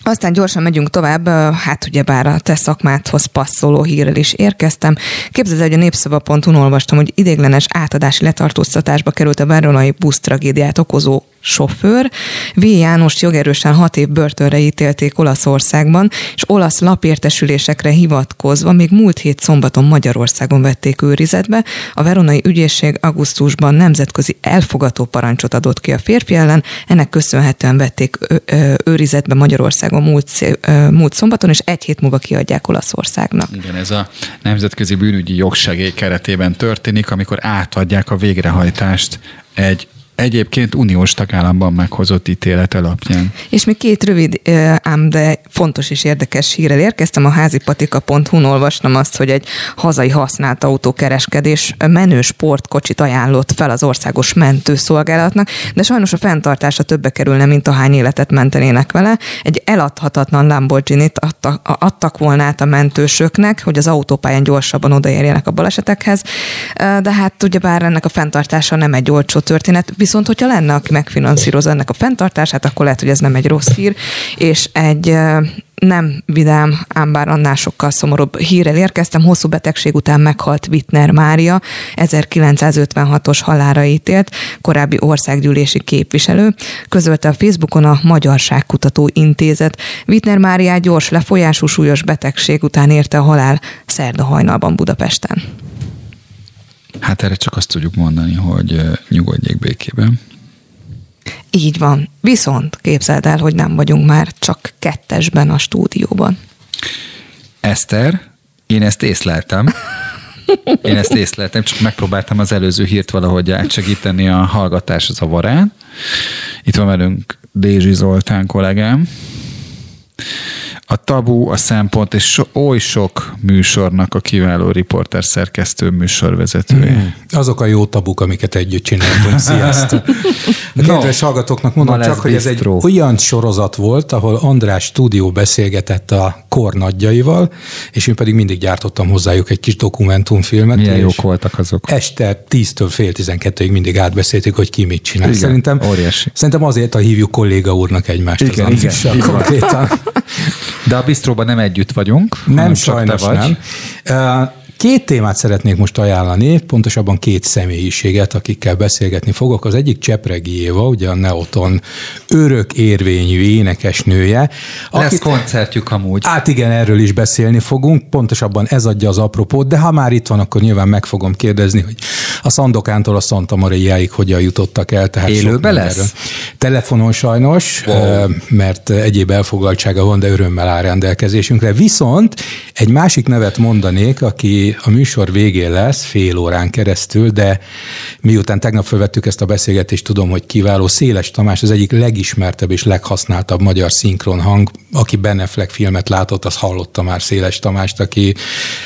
Aztán gyorsan megyünk tovább, hát ugye bár a te szakmádhoz passzoló hírrel is érkeztem. Képzeld, hogy a népszava.hu olvastam, hogy idéglenes átadási letartóztatásba került a veronai busz tragédiát okozó sofőr. V. János jogerősen hat év börtönre ítélték Olaszországban, és olasz lapértesülésekre hivatkozva még múlt hét szombaton Magyarországon vették őrizetbe. A veronai ügyészség augusztusban nemzetközi elfogató parancsot adott ki a férfi ellen, ennek köszönhetően vették őrizetbe Magyarországon múlt, múlt szombaton, és egy hét múlva kiadják Olaszországnak. Igen, ez a nemzetközi bűnügyi jogsegély keretében történik, amikor átadják a végrehajtást egy egyébként uniós tagállamban meghozott ítélet alapján. És még két rövid, ám de fontos és érdekes hírrel érkeztem. A házipatika.hu-n olvastam azt, hogy egy hazai használt autókereskedés menő sportkocsit ajánlott fel az országos mentőszolgálatnak, de sajnos a fenntartása többe kerülne, mint ahány életet mentenének vele. Egy eladhatatlan Lamborghini-t adtak, adtak volna át a mentősöknek, hogy az autópályán gyorsabban odaérjenek a balesetekhez, de hát ugyebár ennek a fenntartása nem egy olcsó történet, Viszont, hogyha lenne, aki megfinanszírozza ennek a fenntartását, akkor lehet, hogy ez nem egy rossz hír, és egy nem vidám, ám bár annál sokkal szomorúbb hírrel érkeztem. Hosszú betegség után meghalt Wittner Mária, 1956-os halára ítélt, korábbi országgyűlési képviselő. Közölte a Facebookon a Magyarságkutató Intézet. Wittner Mária gyors lefolyású súlyos betegség után érte a halál szerda hajnalban Budapesten. Hát erre csak azt tudjuk mondani, hogy nyugodjék békében. Így van. Viszont képzeld el, hogy nem vagyunk már csak kettesben a stúdióban. Eszter, én ezt észleltem. Én ezt észleltem, csak megpróbáltam az előző hírt valahogy átsegíteni a hallgatás zavarán. Itt van velünk Dézsi Zoltán kollégám a tabu, a szempont, és so, oly sok műsornak a kiváló riporter szerkesztő műsorvezetője. Mm, azok a jó tabuk, amiket együtt csináltunk. Sziasztok! A kedves no, hallgatóknak mondom csak, hogy ez egy olyan sorozat volt, ahol András stúdió beszélgetett a kor nagyjaival, és én pedig mindig gyártottam hozzájuk egy kis dokumentumfilmet. Milyen jók voltak azok. Este 10-től fél 12-ig mindig átbeszéltük, hogy ki mit csinál. Igen, szerintem, óriási. Szerintem azért, ha hívjuk kolléga úrnak egymást. Igen, az igen, konkrétan. De a bistróban nem együtt vagyunk. Nem, sajnos nem. Két témát szeretnék most ajánlani, pontosabban két személyiséget, akikkel beszélgetni fogok. Az egyik Csepregi Éva, ugye a Neoton örök érvényű énekesnője. Lesz akit, koncertjük amúgy. Hát igen, erről is beszélni fogunk, pontosabban ez adja az apropót, de ha már itt van, akkor nyilván meg fogom kérdezni, hogy a Szandokántól a Santa Mariáig hogyan jutottak el. Tehát Élőben lesz? Telefonon sajnos, wow. mert egyéb elfoglaltsága van, de örömmel áll rendelkezésünkre. Viszont egy másik nevet mondanék, aki a műsor végén lesz, fél órán keresztül, de miután tegnap felvettük ezt a beszélgetést, tudom, hogy kiváló. Széles Tamás az egyik legismertebb és leghasználtabb magyar szinkron hang. Aki Beneflek filmet látott, az hallotta már Széles Tamást, aki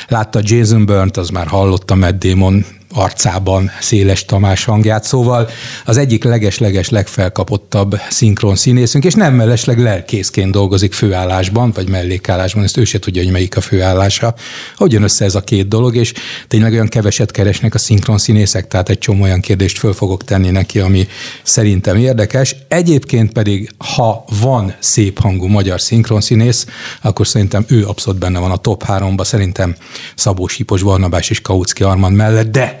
látta Jason Burnt, az már hallotta Matt Damon arcában Széles Tamás hangját, szóval az egyik leges-leges legfelkapottabb szinkron színészünk, és nem mellesleg lelkészként dolgozik főállásban, vagy mellékállásban, ezt ő se tudja, hogy melyik a főállása. Hogy jön össze ez a két dolog, és tényleg olyan keveset keresnek a szinkron színészek, tehát egy csomó olyan kérdést föl fogok tenni neki, ami szerintem érdekes. Egyébként pedig, ha van szép hangú magyar szinkron színész, akkor szerintem ő abszolút benne van a top háromba, szerintem Szabó Sipos, Barnabás és Kautsky Armand mellett, de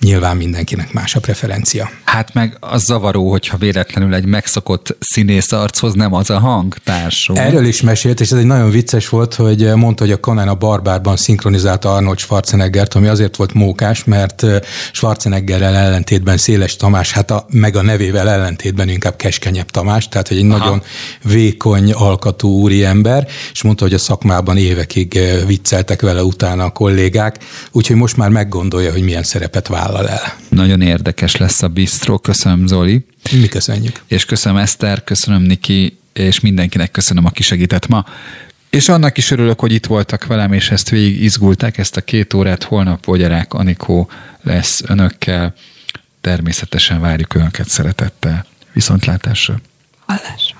nyilván mindenkinek más a preferencia. Hát meg az zavaró, hogyha véletlenül egy megszokott színész archoz nem az a hang társul. Erről is mesélt, és ez egy nagyon vicces volt, hogy mondta, hogy a Conan a Barbárban szinkronizálta Arnold Schwarzeneggert, ami azért volt mókás, mert Schwarzeneggerrel ellentétben Széles Tamás, hát a, meg a nevével ellentétben inkább keskenyebb Tamás, tehát hogy egy Aha. nagyon vékony alkatú úri ember, és mondta, hogy a szakmában évekig vicceltek vele utána a kollégák, úgyhogy most már meggondolja, hogy milyen szerepet vállal vállal el. Nagyon érdekes lesz a bistro. Köszönöm, Zoli. Mi köszönjük. És köszönöm Eszter, köszönöm Niki, és mindenkinek köszönöm, aki segített ma. És annak is örülök, hogy itt voltak velem, és ezt végig izgulták, ezt a két órát. Holnap Vogyarák Anikó lesz önökkel. Természetesen várjuk önöket szeretettel. Viszontlátásra. Hallásra.